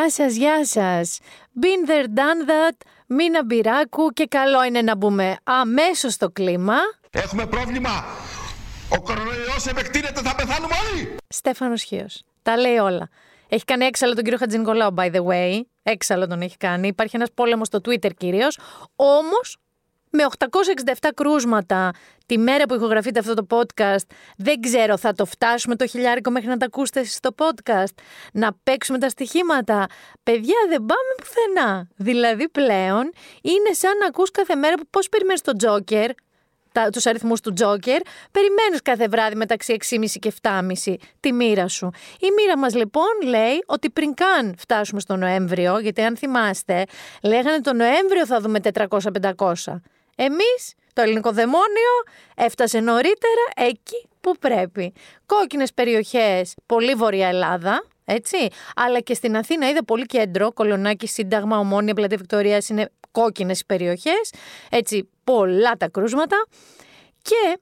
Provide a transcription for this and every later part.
Γεια σας, γεια σας. Been there, done that. Μίνα μπυράκου και καλό είναι να μπούμε αμέσως στο κλίμα. Έχουμε πρόβλημα. Ο κορονοϊός επεκτείνεται, θα πεθάνουμε όλοι. Στέφανος Χίος. Τα λέει όλα. Έχει κάνει έξαλλο τον κύριο Χατζηνικολάου, by the way. Έξαλλο τον έχει κάνει. Υπάρχει ένας πόλεμος στο Twitter κυρίως. Όμως με 867 κρούσματα τη μέρα που ηχογραφείτε αυτό το podcast, δεν ξέρω, θα το φτάσουμε το χιλιάρικο μέχρι να τα ακούσετε εσείς στο podcast, να παίξουμε τα στοιχήματα. Παιδιά, δεν πάμε πουθενά. Δηλαδή πλέον είναι σαν να ακούς κάθε μέρα πώς περιμένεις τον Τζόκερ, τα, τους αριθμούς του Τζόκερ, περιμένεις κάθε βράδυ μεταξύ 6,5 και 7,5 τη μοίρα σου. Η μοίρα μας λοιπόν λέει ότι πριν καν φτάσουμε στο Νοέμβριο, γιατί αν θυμάστε, λέγανε το Νοέμβριο θα δούμε 400-500. Εμείς, το ελληνικό δαιμόνιο, έφτασε νωρίτερα εκεί που πρέπει. Κόκκινες περιοχές, πολύ βορειά Ελλάδα, έτσι. Αλλά και στην Αθήνα είδα πολύ κέντρο, Κολονάκι, Σύνταγμα, Ομόνια, Πλατεία Βικτωρίας είναι κόκκινες περιοχές, έτσι πολλά τα κρούσματα. Και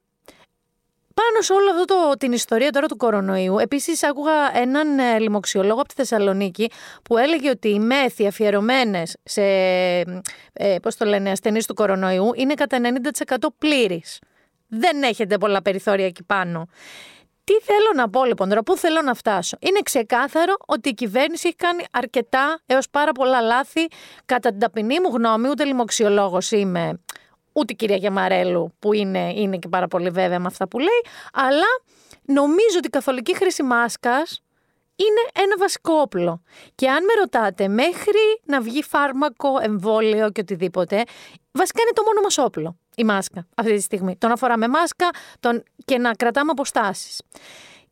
πάνω σε όλο αυτό την ιστορία τώρα του κορονοϊού, επίσης άκουγα έναν ε, λοιμοξιολόγο από τη Θεσσαλονίκη που έλεγε ότι οι μέθοι αφιερωμένες σε ε, πώς το λένε, ασθενείς του κορονοϊού είναι κατά 90% πλήρης. Δεν έχετε πολλά περιθώρια εκεί πάνω. Τι θέλω να πω λοιπόν τώρα, πού θέλω να φτάσω; Είναι ξεκάθαρο ότι η κυβέρνηση έχει κάνει αρκετά έως πάρα πολλά λάθη. Κατά την ταπεινή μου γνώμη, ούτε λοιμοξιολόγος είμαι, ούτε η κυρία Γεμαρέλου που είναι, είναι και πάρα πολύ βέβαια με αυτά που λέει, αλλά νομίζω ότι η καθολική χρήση μάσκας είναι ένα βασικό όπλο. Και αν με ρωτάτε, μέχρι να βγει φάρμακο, εμβόλιο και οτιδήποτε, βασικά είναι το μόνο μας όπλο, η μάσκα αυτή τη στιγμή. Το να φοράμε μάσκα τον... και να κρατάμε αποστάσεις.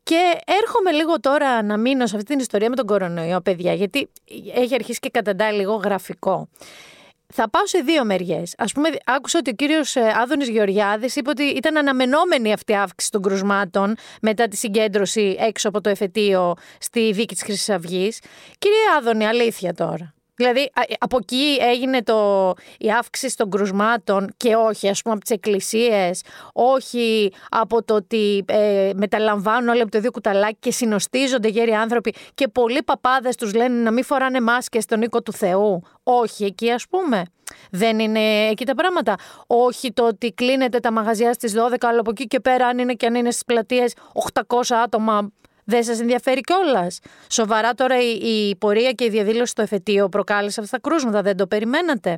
Και έρχομαι λίγο τώρα να μείνω σε αυτή την ιστορία με τον κορονοϊό, παιδιά, γιατί έχει αρχίσει και καταντάει λίγο γραφικό. Θα πάω σε δύο μεριές. Α πούμε, άκουσα ότι ο κύριος ε, Άδωνης Γεωργιάδης είπε ότι ήταν αναμενόμενη αυτή η αύξηση των κρουσμάτων μετά τη συγκέντρωση έξω από το εφετείο στη δίκη της Χρυσής Αυγής. Κύριε Άδωνη, αλήθεια τώρα. Δηλαδή, από εκεί έγινε το, η αύξηση των κρουσμάτων και όχι, ας πούμε, από τις εκκλησίες, όχι από το ότι ε, μεταλαμβάνουν όλοι από το ίδιο κουταλάκι και συνοστίζονται γέροι άνθρωποι και πολλοί παπάδες τους λένε να μην φοράνε μάσκες στον οίκο του Θεού. Όχι, εκεί ας πούμε. Δεν είναι εκεί τα πράγματα. Όχι το ότι κλείνετε τα μαγαζιά στις 12, αλλά από εκεί και πέρα αν είναι και αν είναι στις πλατείες 800 άτομα δεν σας ενδιαφέρει κιόλας. Σοβαρά τώρα η, η πορεία και η διαδήλωση στο εφετείο προκάλεσε αυτά τα κρούσματα, δεν το περιμένατε.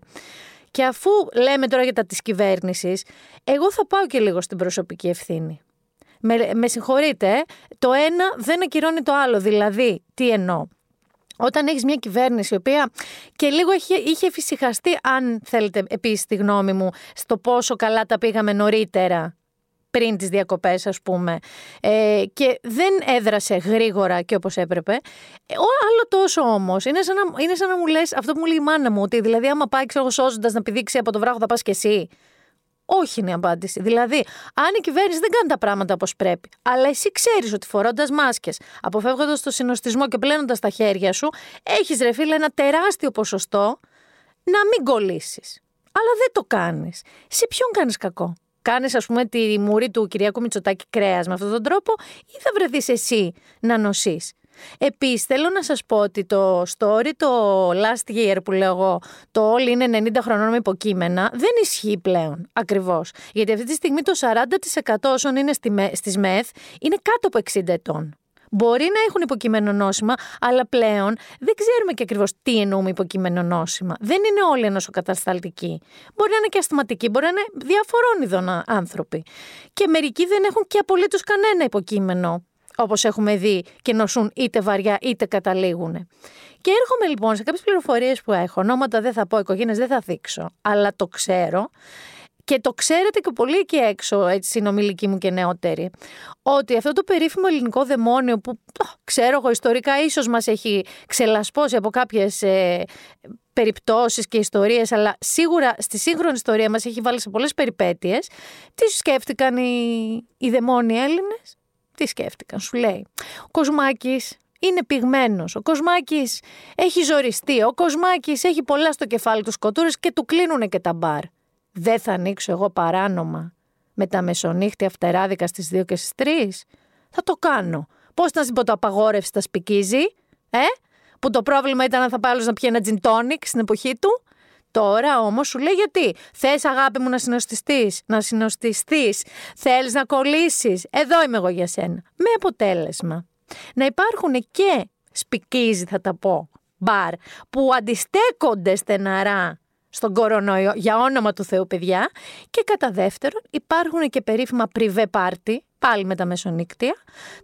Και αφού λέμε τώρα για τα της κυβέρνησης, εγώ θα πάω και λίγο στην προσωπική ευθύνη. Με, με συγχωρείτε, το ένα δεν ακυρώνει το άλλο. Δηλαδή, τι εννοώ; Όταν έχεις μια κυβέρνηση η οποία και λίγο είχε, είχε φυσικαστεί, αν θέλετε επίσης τη γνώμη μου, στο πόσο καλά τα πήγαμε νωρίτερα πριν τις διακοπές ας πούμε ε, και δεν έδρασε γρήγορα και όπως έπρεπε. Ε, ο άλλο τόσο όμως είναι σαν, να, είναι σαν να μου λες αυτό που μου λέει η μάνα μου ότι δηλαδή άμα πάει ξέρω σώζοντας να πηδήξει από το βράχο θα πας και εσύ. Όχι είναι η απάντηση. Δηλαδή, αν η κυβέρνηση δεν κάνει τα πράγματα όπως πρέπει, αλλά εσύ ξέρεις ότι φορώντας μάσκες, αποφεύγοντας το συνοστισμό και πλένοντας τα χέρια σου, έχεις ρε φίλε ένα τεράστιο ποσοστό να μην κολλήσεις. Αλλά δεν το κάνεις. Σε ποιον κάνεις κακό; Κάνεις ας πούμε τη μουρή του Κυριακού Μητσοτάκη κρέας με αυτόν τον τρόπο ή θα βρεθείς εσύ να νοσείς. Επίσης θέλω να σας πω ότι το story, το last year που λέω εγώ, το όλοι είναι 90 χρονών με υποκείμενα, δεν ισχύει πλέον ακριβώς. Γιατί αυτή τη στιγμή το 40% όσων είναι στις ΜΕΘ είναι κάτω από 60 ετών. Μπορεί να έχουν υποκείμενο νόσημα, αλλά πλέον δεν ξέρουμε και ακριβώς τι εννοούμε υποκείμενο νόσημα. Δεν είναι όλοι ενωσοκατασταλτικοί. Μπορεί να είναι και αστηματικοί, μπορεί να είναι διαφορών ειδών άνθρωποι. Και μερικοί δεν έχουν και απολύτως κανένα υποκείμενο, όπως έχουμε δει, και νοσούν είτε βαριά είτε καταλήγουν. Και έρχομαι λοιπόν σε κάποιες πληροφορίες που έχω. Ονόματα δεν θα πω, οικογένειες δεν θα δείξω, αλλά το ξέρω. Και το ξέρετε και πολύ εκεί έξω, έτσι συνομιλικοί μου και νεότεροι, ότι αυτό το περίφημο ελληνικό δαιμόνιο που ξέρω εγώ ιστορικά ίσως μας έχει ξελασπώσει από κάποιες ε, περιπτώσεις και ιστορίες, αλλά σίγουρα στη σύγχρονη ιστορία μας έχει βάλει σε πολλές περιπέτειες. Τι σκέφτηκαν οι, οι δαιμόνοι Έλληνες, τι σκέφτηκαν, σου λέει. Ο Κοσμάκης είναι πυγμένος, ο Κοσμάκης έχει ζοριστεί, ο Κοσμάκης έχει πολλά στο κεφάλι του σκοτούρες και του κλείνουν και τα μπαρ δεν θα ανοίξω εγώ παράνομα με τα μεσονύχτια φτεράδικα στις 2 και στις 3. Θα το κάνω. Πώς να πω το απαγόρευση τα σπικίζει, ε; που το πρόβλημα ήταν αν θα πάει άλλος να πιει ένα gin tonic στην εποχή του; Τώρα όμως σου λέει γιατί. Θες αγάπη μου να συνοστιστείς, να συνοστιστείς, θέλεις να κολλήσεις. Εδώ είμαι εγώ για σένα. Με αποτέλεσμα να υπάρχουν και σπικίζει θα τα πω, μπαρ, που αντιστέκονται στεναρά στον κορονοϊό, για όνομα του Θεού παιδιά. Και κατά δεύτερον υπάρχουν και περίφημα πριβέ πάρτι, πάλι με τα μεσονύκτια,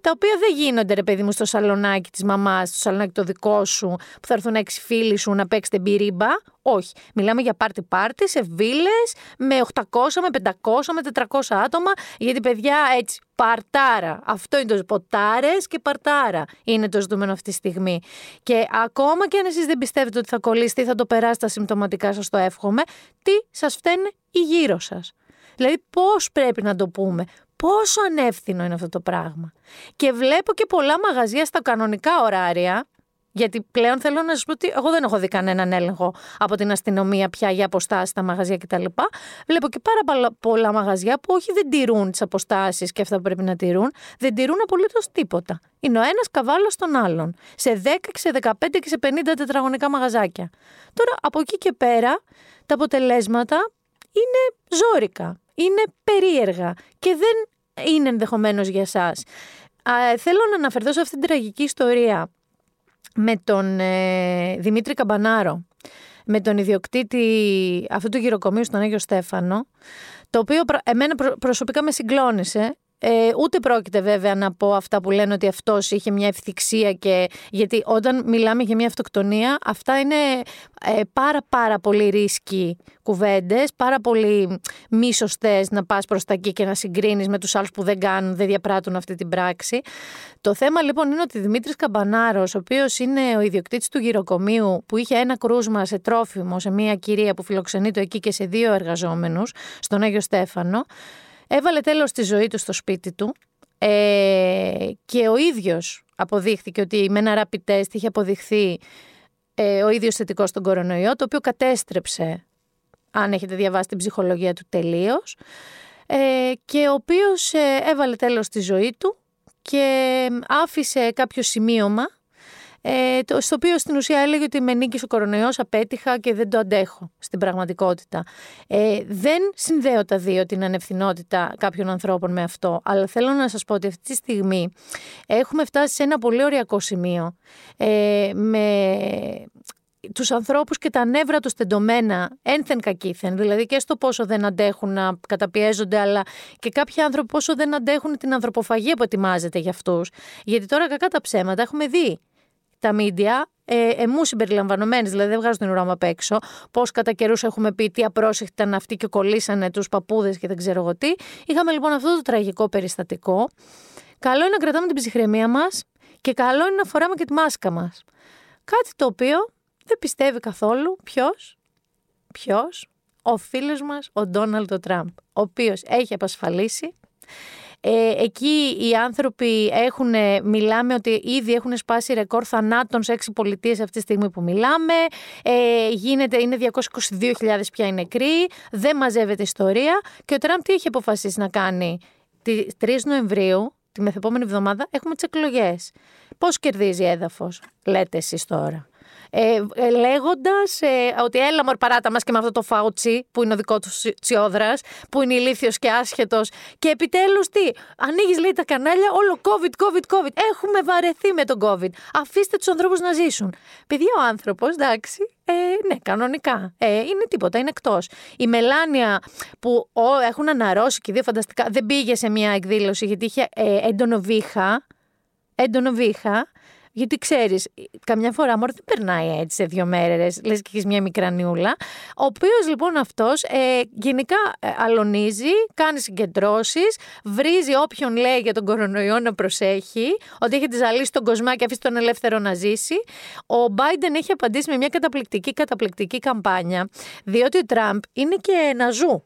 τα οποία δεν γίνονται ρε παιδί μου στο σαλονάκι της μαμάς, στο σαλονάκι το δικό σου, που θα έρθουν έξι φίλοι σου να παίξετε μπυρίμπα. Όχι. Μιλάμε για πάρτι πάρτι σε βίλες με 800, με 500, με 400 άτομα, γιατί παιδιά έτσι παρτάρα. Αυτό είναι το ποτάρες και παρτάρα είναι το ζητούμενο αυτή τη στιγμή. Και ακόμα και αν εσείς δεν πιστεύετε ότι θα κολλήσει, θα το περάσετε συμπτωματικά, σας το εύχομαι, τι σας φταίνε οι γύρω σας. Δηλαδή, πώς πρέπει να το πούμε, πόσο ανεύθυνο είναι αυτό το πράγμα; Και βλέπω και πολλά μαγαζιά στα κανονικά ωράρια, γιατί πλέον θέλω να σας πω ότι εγώ δεν έχω δει κανέναν έλεγχο από την αστυνομία πια για αποστάσεις στα μαγαζιά κτλ. Βλέπω και πάρα πολλά μαγαζιά που όχι δεν τηρούν τις αποστάσεις και αυτά που πρέπει να τηρούν, δεν τηρούν απολύτως τίποτα. Είναι ο ένας καβάλος των άλλων. Σε 10, σε 15 και σε 50 τετραγωνικά μαγαζάκια. Τώρα από εκεί και πέρα τα αποτελέσματα είναι ζώρικα, είναι περίεργα και δεν είναι ενδεχομένως για εσά. Θέλω να αναφερθώ σε αυτήν την τραγική ιστορία με τον ε, Δημήτρη Καμπανάρο, με τον ιδιοκτήτη αυτού του γυροκομείου στον Άγιο Στέφανο, το οποίο εμένα προσωπικά με συγκλώνησε ε, ούτε πρόκειται βέβαια να πω αυτά που λένε ότι αυτός είχε μια ευθυξία και. Γιατί όταν μιλάμε για μια αυτοκτονία, αυτά είναι ε, πάρα πάρα πολύ ρίσκοι κουβέντες, πάρα πολύ μη σωστές να πας προς τα εκεί και να συγκρίνεις με τους άλλους που δεν κάνουν, δεν διαπράττουν αυτή την πράξη. Το θέμα λοιπόν είναι ότι Δημήτρης Καμπανάρος, ο οποίος είναι ο ιδιοκτήτης του γυροκομείου, που είχε ένα κρούσμα σε τρόφιμο σε μια κυρία που φιλοξενεί το εκεί και σε δύο εργαζόμενους, στον Άγιο Στέφανο, Έβαλε τέλος στη ζωή του στο σπίτι του ε, και ο ίδιος αποδείχθηκε ότι με ένα rapid test είχε αποδειχθεί ε, ο ίδιος θετικός στον κορονοϊό, το οποίο κατέστρεψε, αν έχετε διαβάσει την ψυχολογία του τελείως, ε, και ο οποίος ε, έβαλε τέλος στη ζωή του και άφησε κάποιο σημείωμα ε, το, στο οποίο στην ουσία έλεγε ότι με νίκη ο κορονοϊός απέτυχα και δεν το αντέχω στην πραγματικότητα. Ε, δεν συνδέω τα δύο την ανευθυνότητα κάποιων ανθρώπων με αυτό, αλλά θέλω να σας πω ότι αυτή τη στιγμή έχουμε φτάσει σε ένα πολύ ωριακό σημείο ε, με τους ανθρώπους και τα νεύρα τους τεντωμένα ένθεν κακήθεν, δηλαδή και στο πόσο δεν αντέχουν να καταπιέζονται, αλλά και κάποιοι άνθρωποι πόσο δεν αντέχουν την ανθρωποφαγία που ετοιμάζεται για αυτούς. Γιατί τώρα κακά τα ψέματα έχουμε δει τα μίντια, ε, εμού συμπεριλαμβανομένε, δηλαδή δεν βγάζουν την ουρά απ' έξω, πώς κατά καιρούς έχουμε πει τι απρόσεχτη ήταν αυτοί και κολλήσανε τους παππούδες και δεν ξέρω εγώ τι. Είχαμε λοιπόν αυτό το τραγικό περιστατικό. Καλό είναι να κρατάμε την ψυχραιμία μας και καλό είναι να φοράμε και τη μάσκα μας. Κάτι το οποίο δεν πιστεύει καθόλου ποιος, ποιος, ο φίλος μας, ο Ντόναλντ Τραμπ, ο οποίος έχει απασφαλίσει ε, εκεί οι άνθρωποι έχουν, μιλάμε ότι ήδη έχουν σπάσει ρεκόρ θανάτων σε έξι πολιτείες αυτή τη στιγμή που μιλάμε. Ε, γίνεται, είναι 222.000 πια οι νεκροί, δεν μαζεύεται ιστορία. Και ο Τραμπ τι έχει αποφασίσει να κάνει; Τη 3 Νοεμβρίου, τη μεθεπόμενη εβδομάδα, έχουμε τις εκλογές. Πώς κερδίζει έδαφος, λέτε εσείς τώρα; Ε, ε λέγοντας ε, ότι έλα μορ παράτα μας και με αυτό το φάουτσι που είναι ο δικός του τσιόδρας, που είναι ηλίθιος και άσχετος. Και επιτέλους τι, ανοίγεις λέει τα κανάλια, όλο COVID, COVID, COVID. Έχουμε βαρεθεί με τον COVID. Αφήστε τους ανθρώπους να ζήσουν. Παιδιά, ο άνθρωπος, εντάξει, ε, ναι, κανονικά. Ε, είναι τίποτα, είναι εκτός. Η Μελάνια που ό, έχουν αναρρώσει και δύο φανταστικά, δεν πήγε σε μια εκδήλωση γιατί είχε ε, έντονο βήχα. Έντονο βήχα. Γιατί ξέρεις, καμιά φορά μόνο δεν περνάει έτσι σε δύο μέρες, λες και έχεις μια μικρανιούλα. Ο οποίος λοιπόν αυτός ε, γενικά ε, αλωνίζει, κάνει συγκεντρώσεις, βρίζει όποιον λέει για τον κορονοϊό να προσέχει, ότι έχει τη ζαλίσει τον κοσμά και αφήσει τον ελεύθερο να ζήσει. Ο Biden έχει απαντήσει με μια καταπληκτική, καταπληκτική καμπάνια, διότι ο Τραμπ είναι και ένα ζου.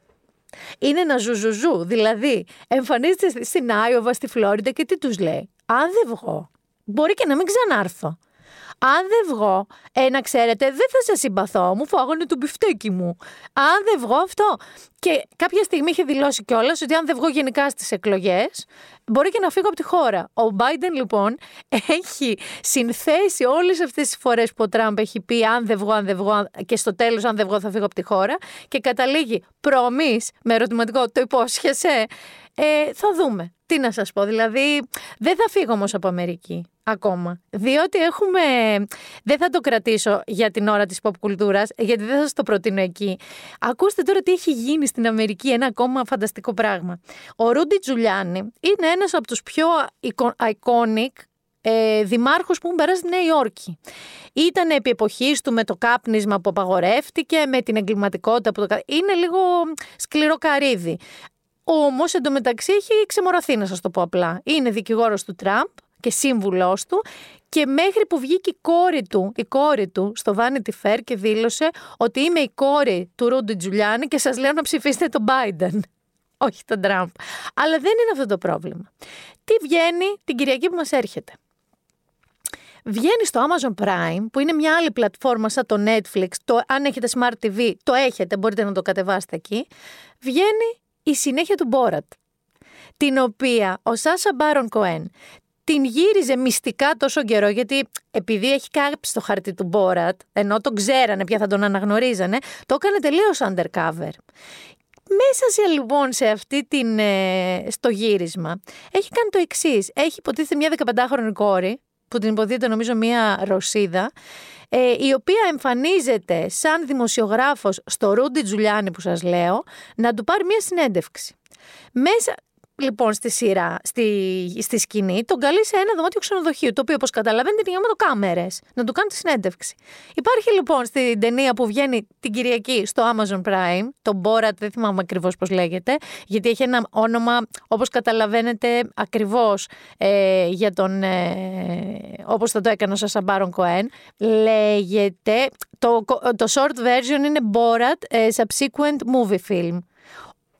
Είναι ένα ζουζουζού. Δηλαδή, εμφανίζεται στην Άιωβα, στη Φλόριντα και τι τους λέει. Αν δεν βγω μπορεί και να μην ξανάρθω. Αν δεν βγω, ε, να ξέρετε, δεν θα σας συμπαθώ. Μου φάγανε το μπιφτέκι μου. Αν δεν βγω αυτό. Και κάποια στιγμή είχε δηλώσει κιόλας ότι αν δεν βγω γενικά στις εκλογές, μπορεί και να φύγω από τη χώρα. Ο Biden λοιπόν έχει συνθέσει όλες αυτές τις φορές που ο Τραμπ έχει πει αν δεν βγω, αν δεν βγω, και στο τέλος, αν δεν βγω, θα φύγω από τη χώρα. Και καταλήγει προμή με ερωτηματικό, το υπόσχεσαι. Ε, θα δούμε. Τι να σας πω, δηλαδή δεν θα φύγω όμως από Αμερική ακόμα. Διότι έχουμε, δεν θα το κρατήσω για την ώρα της pop κουλτούρας, γιατί δεν θα σας το προτείνω εκεί. Ακούστε τώρα τι έχει γίνει στην Αμερική, ένα ακόμα φανταστικό πράγμα. Ο Ρούντι Τζουλιάνι είναι ένας από τους πιο iconic ε, δημάρχους που έχουν περάσει στη Νέα Υόρκη. Ήταν επί εποχής του με το κάπνισμα που απαγορεύτηκε, με την εγκληματικότητα που το... Είναι λίγο σκληρό καρύδι. Όμως εντωμεταξύ έχει ξεμοραθεί, να σας το πω απλά. Είναι δικηγόρος του Τραμπ και σύμβουλός του και μέχρι που βγήκε η κόρη του, η κόρη του στο Vanity Fair και δήλωσε ότι είμαι η κόρη του Ρούντι Τζουλιάνι και σας λέω να ψηφίσετε τον Biden. Όχι τον Τραμπ. Αλλά δεν είναι αυτό το πρόβλημα. Τι βγαίνει την Κυριακή που μας έρχεται. Βγαίνει στο Amazon Prime, που είναι μια άλλη πλατφόρμα σαν το Netflix. Το, αν έχετε Smart TV, το έχετε, μπορείτε να το κατεβάσετε εκεί. Βγαίνει η συνέχεια του Μπόρατ, την οποία ο Σάσα Μπάρον Κοέν την γύριζε μυστικά τόσο καιρό, γιατί επειδή έχει κάψει το χαρτί του Μπόρατ, ενώ τον ξέρανε πια θα τον αναγνωρίζανε, το έκανε τελείως undercover. Μέσα σε λοιπόν σε αυτή την, ε, στο γύρισμα έχει κάνει το εξής. Έχει υποτίθεται μια 15χρονη κόρη, που την υποδίεται νομίζω μια Ρωσίδα, ε, η οποία εμφανίζεται σαν δημοσιογράφος στο Ρούντι Τζουλιάνι που σας λέω, να του πάρει μια συνέντευξη. Μέσα, λοιπόν στη σειρά, στη, στη σκηνή, τον καλεί σε ένα δωμάτιο ξενοδοχείου, το οποίο όπως καταλαβαίνετε είναι το κάμερες, να του κάνει τη συνέντευξη. Υπάρχει λοιπόν στην ταινία που βγαίνει την Κυριακή στο Amazon Prime, το Borat, δεν θυμάμαι ακριβώς πώς λέγεται, γιατί έχει ένα όνομα, όπως καταλαβαίνετε, ακριβώς ε, για τον. Ε, όπως θα το έκανε ο Σασαμπάρον Κοέν. Λέγεται. Το, το short version είναι Borat ε, Subsequent Movie Film.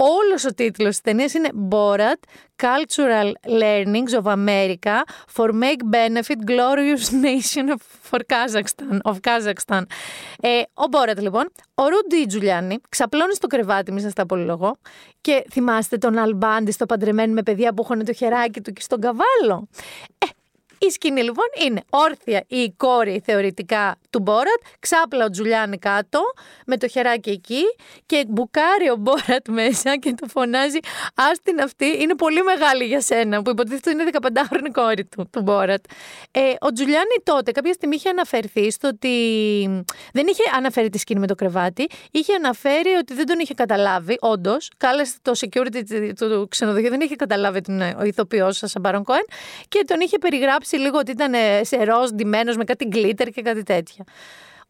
Όλος ο τίτλος της ταινίας είναι Borat Cultural Learnings of America for Make Benefit Glorious Nation of Kazakhstan. Of Kazakhstan. Ε, ο Borat λοιπόν, ο Ρούντι Τζουλιάνι ξαπλώνει στο κρεβάτι, μη σας τα απολυλογώ, και θυμάστε τον Αλμπάντι στο παντρεμένο με παιδιά που έχουν το χεράκι του και στον καβάλο. Ε, η σκηνή λοιπόν είναι όρθια η κόρη θεωρητικά του Μπόρατ, ξάπλα ο Τζουλιάνι κάτω με το χεράκι εκεί και μπουκάρει ο Μπόρατ μέσα και του φωνάζει Άστιν αυτή είναι πολύ μεγάλη για σένα που υποτίθεται είναι 15χρονη κόρη του, του Μπόρατ. Ε, ο Τζουλιάνι τότε κάποια στιγμή είχε αναφερθεί στο ότι δεν είχε αναφέρει τη σκηνή με το κρεβάτι, είχε αναφέρει ότι δεν τον είχε καταλάβει, όντως. Κάλεσε το security του ξενοδοχείου, δεν είχε καταλάβει την, ο ηθοποιός σας, Μπαρον Κόεν, και τον είχε περιγράψει λίγο ότι ήταν σε ροζ ντυμένος με κάτι γκλίτερ και κάτι τέτοια.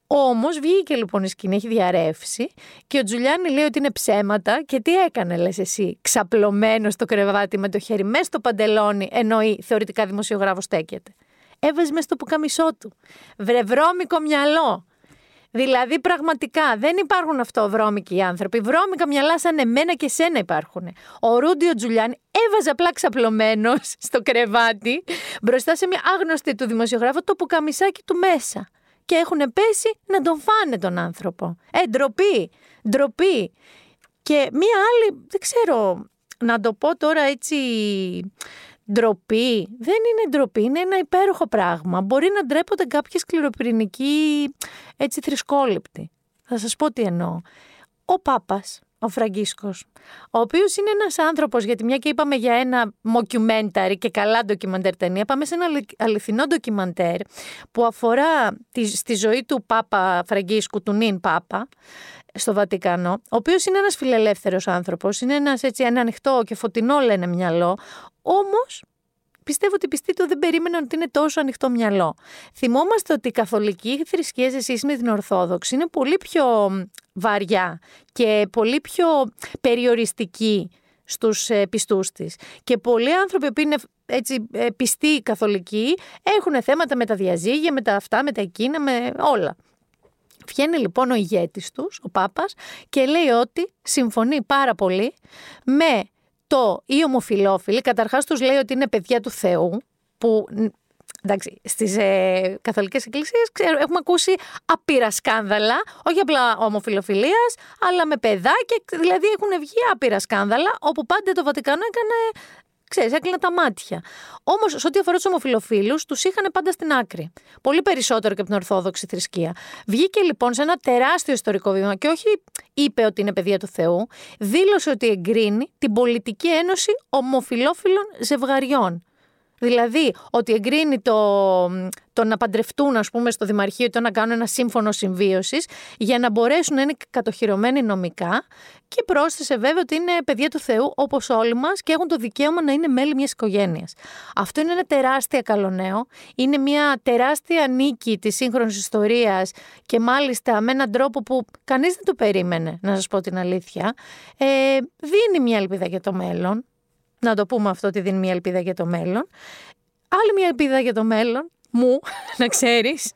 Όμως βγήκε λοιπόν η σκηνή, έχει διαρρεύσει και ο Τζουλιάνι λέει ότι είναι ψέματα και τι έκανε, λες εσύ, ξαπλωμένος στο κρεβάτι με το χέρι μέσα στο παντελόνι, ενώ η θεωρητικά δημοσιογράφος στέκεται. Έβαζε μέσα στο πουκαμισό του. Βρεβρώμικο μυαλό. Δηλαδή, πραγματικά δεν υπάρχουν αυτό βρώμικοι άνθρωποι. Βρώμικα μυαλά σαν εμένα και σένα υπάρχουν. Ο Ρούντιο Τζουλιάνι έβαζε απλά ξαπλωμένος στο κρεβάτι μπροστά σε μια άγνωστη του δημοσιογράφου το πουκαμισάκι του μέσα. Και έχουν πέσει να τον φάνε τον άνθρωπο. Ε, ντροπή, ντροπή. Και μία άλλη, δεν ξέρω, να το πω τώρα έτσι ντροπή. Δεν είναι ντροπή, είναι ένα υπέροχο πράγμα. Μπορεί να ντρέπονται κάποιοι σκληροπυρηνικοί έτσι θρησκόληπτοι. Θα σας πω τι εννοώ. Ο Πάπας, ο Φραγκίσκος, ο οποίος είναι ένας άνθρωπος, γιατί μια και είπαμε για ένα μοκιουμένταρι και καλά ντοκιμαντέρ ταινία, πάμε σε ένα αληθινό ντοκιμαντέρ που αφορά τη, στη ζωή του Πάπα Φραγκίσκου, του νυν Πάπα, στο Βατικανό, ο οποίος είναι ένας φιλελεύθερος άνθρωπος, είναι ένας έτσι ένα ανοιχτό και φωτεινό λένε μυαλό, όμως πιστεύω ότι οι πιστοί του δεν περίμεναν ότι είναι τόσο ανοιχτό μυαλό. Θυμόμαστε ότι η καθολική θρησκεία σε σχέση με την Ορθόδοξη είναι πολύ πιο βαριά και πολύ πιο περιοριστική στους ε, πιστούς της. Και πολλοί άνθρωποι που είναι έτσι ε, πιστοί καθολικοί έχουν θέματα με τα διαζύγια, με τα αυτά, με τα εκείνα, με όλα. Βγαίνει λοιπόν ο ηγέτης τους, ο Πάπας, και λέει ότι συμφωνεί πάρα πολύ με το οι ομοφιλόφιλοι, καταρχάς τους λέει ότι είναι παιδιά του Θεού, που Εντάξει, στις ε, καθολικές εκκλησίες έχουμε ακούσει άπειρα σκάνδαλα, όχι απλά ομοφιλοφιλίας, αλλά με παιδάκια. Δηλαδή έχουν βγει άπειρα σκάνδαλα, όπου πάντα το Βατικανό έκανε ξέρεις, έκλεινα τα μάτια. Όμως, σε ό,τι αφορά τους ομοφυλοφίλου, τους είχαν πάντα στην άκρη. Πολύ περισσότερο και από την Ορθόδοξη θρησκεία. Βγήκε λοιπόν σε ένα τεράστιο ιστορικό βήμα και όχι είπε ότι είναι παιδεία του Θεού, δήλωσε ότι εγκρίνει την Πολιτική Ένωση Ομοφυλόφιλων Ζευγαριών. Δηλαδή, ότι εγκρίνει το, το να παντρευτούν, ας πούμε, στο Δημαρχείο, το να κάνουν ένα σύμφωνο συμβίωσης, για να μπορέσουν να είναι κατοχυρωμένοι νομικά. Και πρόσθεσε βέβαια ότι είναι παιδιά του Θεού, όπως όλοι μας, και έχουν το δικαίωμα να είναι μέλη μιας οικογένειας. Αυτό είναι ένα τεράστια καλό νέο. Είναι μια τεράστια νίκη της σύγχρονης ιστορίας και μάλιστα με έναν τρόπο που κανείς δεν το περίμενε, να σας πω την αλήθεια. Ε, δίνει μια ελπίδα για το μέλλον να το πούμε αυτό ότι δίνει μια ελπίδα για το μέλλον. Άλλη μια ελπίδα για το μέλλον, μου, να ξέρεις,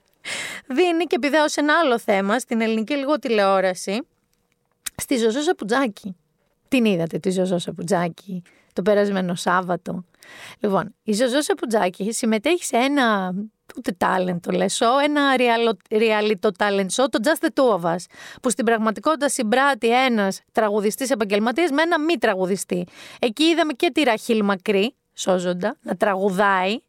δίνει και επιδέω σε ένα άλλο θέμα, στην ελληνική λίγο τηλεόραση, στη Ζωζό Σαπουτζάκη. Την είδατε τη Ζωζό Σαπουτζάκη το περασμένο Σάββατο. Λοιπόν, η Ζωζό Σαπουτζάκη συμμετέχει σε ένα ούτε talent το λες show, ένα reality talent show, το Just the Two of Us, που στην πραγματικότητα συμπράττει ένας τραγουδιστής επαγγελματίας με ένα μη τραγουδιστή. Εκεί είδαμε και τη Ραχίλ Μακρύ, σώζοντα, να τραγουδάει.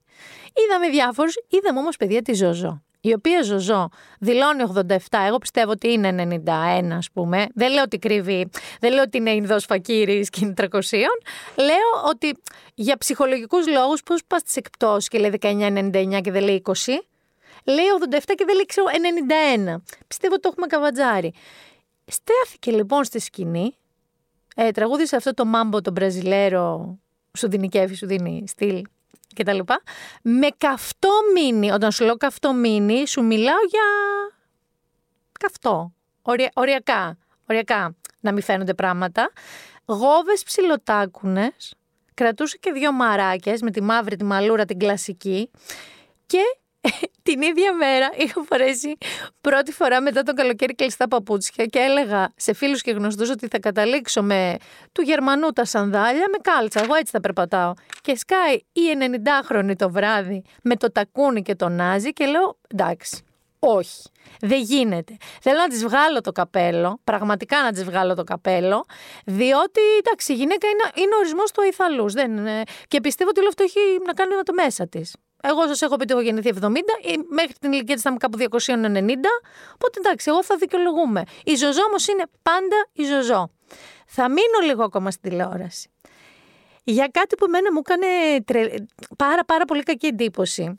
Είδαμε διάφορους, είδαμε όμως παιδιά τη Ζωζό η οποία Ζωζό δηλώνει 87, εγώ πιστεύω ότι είναι 91 ας πούμε, δεν λέω ότι κρύβει, δεν λέω ότι είναι Ινδός Φακύρης και είναι 300, λέω ότι για ψυχολογικούς λόγους πώς πας στις εκπτώσεις και λέει 19-99 και δεν λέει 20, λέει 87 και δεν λέει ξέρω 91. Πιστεύω ότι το έχουμε καβατζάρι. Στέθηκε λοιπόν στη σκηνή, ε, τραγούδισε αυτό το μάμπο τον Μπραζιλέρο, σου δίνει κέφι, σου δίνει στυλ κτλ. Με καυτό μήνυ, όταν σου λέω καυτό μήνυ, σου μιλάω για καυτό. Ορια, οριακά. Οριακά να μην φαίνονται πράγματα. Γόβες ψιλοτάκουνες, κρατούσε και δύο μαράκες με τη μαύρη, τη μαλούρα, την κλασική και την ίδια μέρα είχα φορέσει πρώτη φορά μετά τον καλοκαίρι κλειστά παπούτσια και έλεγα σε φίλους και γνωστούς ότι θα καταλήξω με του Γερμανού τα σανδάλια με κάλτσα. Εγώ έτσι θα περπατάω. Και σκάει η 90χρονη το βράδυ με το τακούνι και το νάζι και λέω εντάξει, όχι. Δεν γίνεται. Θέλω να της βγάλω το καπέλο, πραγματικά να της βγάλω το καπέλο, διότι εντάξει, η γυναίκα είναι, είναι ορισμός του αϊθαλούς. Και πιστεύω ότι όλο αυτό έχει να κάνει με το μέσα της. Εγώ σας έχω πει ότι έχω γεννηθεί 70, μέχρι την ηλικία της θα είμαι κάπου 290. Οπότε εντάξει, εγώ θα δικαιολογούμε. Η Ζωζό όμως είναι πάντα η Ζωζό. Θα μείνω λίγο ακόμα στην τηλεόραση. Για κάτι που εμένα μου έκανε πάρα πάρα πολύ κακή εντύπωση.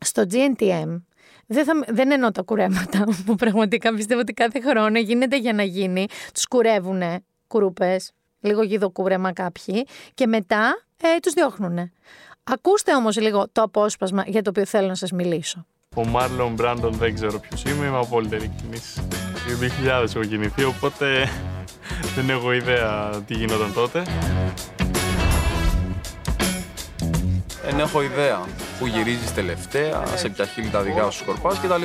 Στο GNTM, δεν, θα... δεν εννοώ τα κουρέματα που πραγματικά πιστεύω ότι κάθε χρόνο γίνεται για να γίνει. Τους κουρεύουνε κουρούπες, λίγο γιδοκούρεμα κάποιοι και μετά ε, τους διώχνουνε. Ακούστε όμως λίγο το απόσπασμα για το οποίο θέλω να σας μιλήσω. Ο Μάρλον Μπράντον δεν ξέρω ποιος είμαι, είμαι απόλυτα ειλικρινής. Το 2000 έχω γεννηθεί, οπότε δεν έχω ιδέα τι γινόταν τότε. Δεν έχω ιδέα που γυρίζεις τελευταία, σε ποια χείλη τα δικά σου σκορπάς κτλ.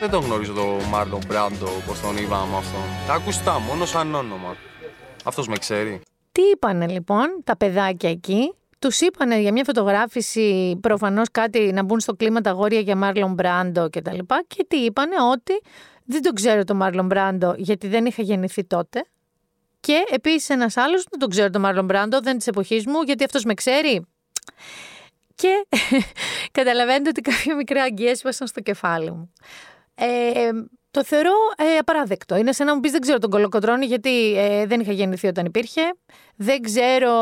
Δεν τον γνωρίζω το Μάρλον Μπράντο, όπως τον είπαμε αυτόν. Τα ακουστά μόνο σαν όνομα. Αυτός με ξέρει. Τι είπανε λοιπόν τα παιδάκια εκεί, τους είπαν για μια φωτογράφηση προφανώς κάτι να μπουν στο κλίμα τα γόρια για Μάρλον Μπράντο κτλ. Και, και τι είπανε ότι δεν τον ξέρω τον Μάρλον Μπράντο γιατί δεν είχα γεννηθεί τότε. Και επίσης ένας άλλος δεν τον ξέρω τον Μάρλον Μπράντο, δεν της εποχής μου, γιατί αυτός με ξέρει. Και καταλαβαίνετε ότι κάποια μικρά αγγεία ήρθαν στο κεφάλι μου. Ε, το θεωρώ ε, απαράδεκτο. Είναι σαν να μου πεις: Δεν ξέρω τον κολοκοτρόνη, γιατί ε, δεν είχα γεννηθεί όταν υπήρχε. Δεν ξέρω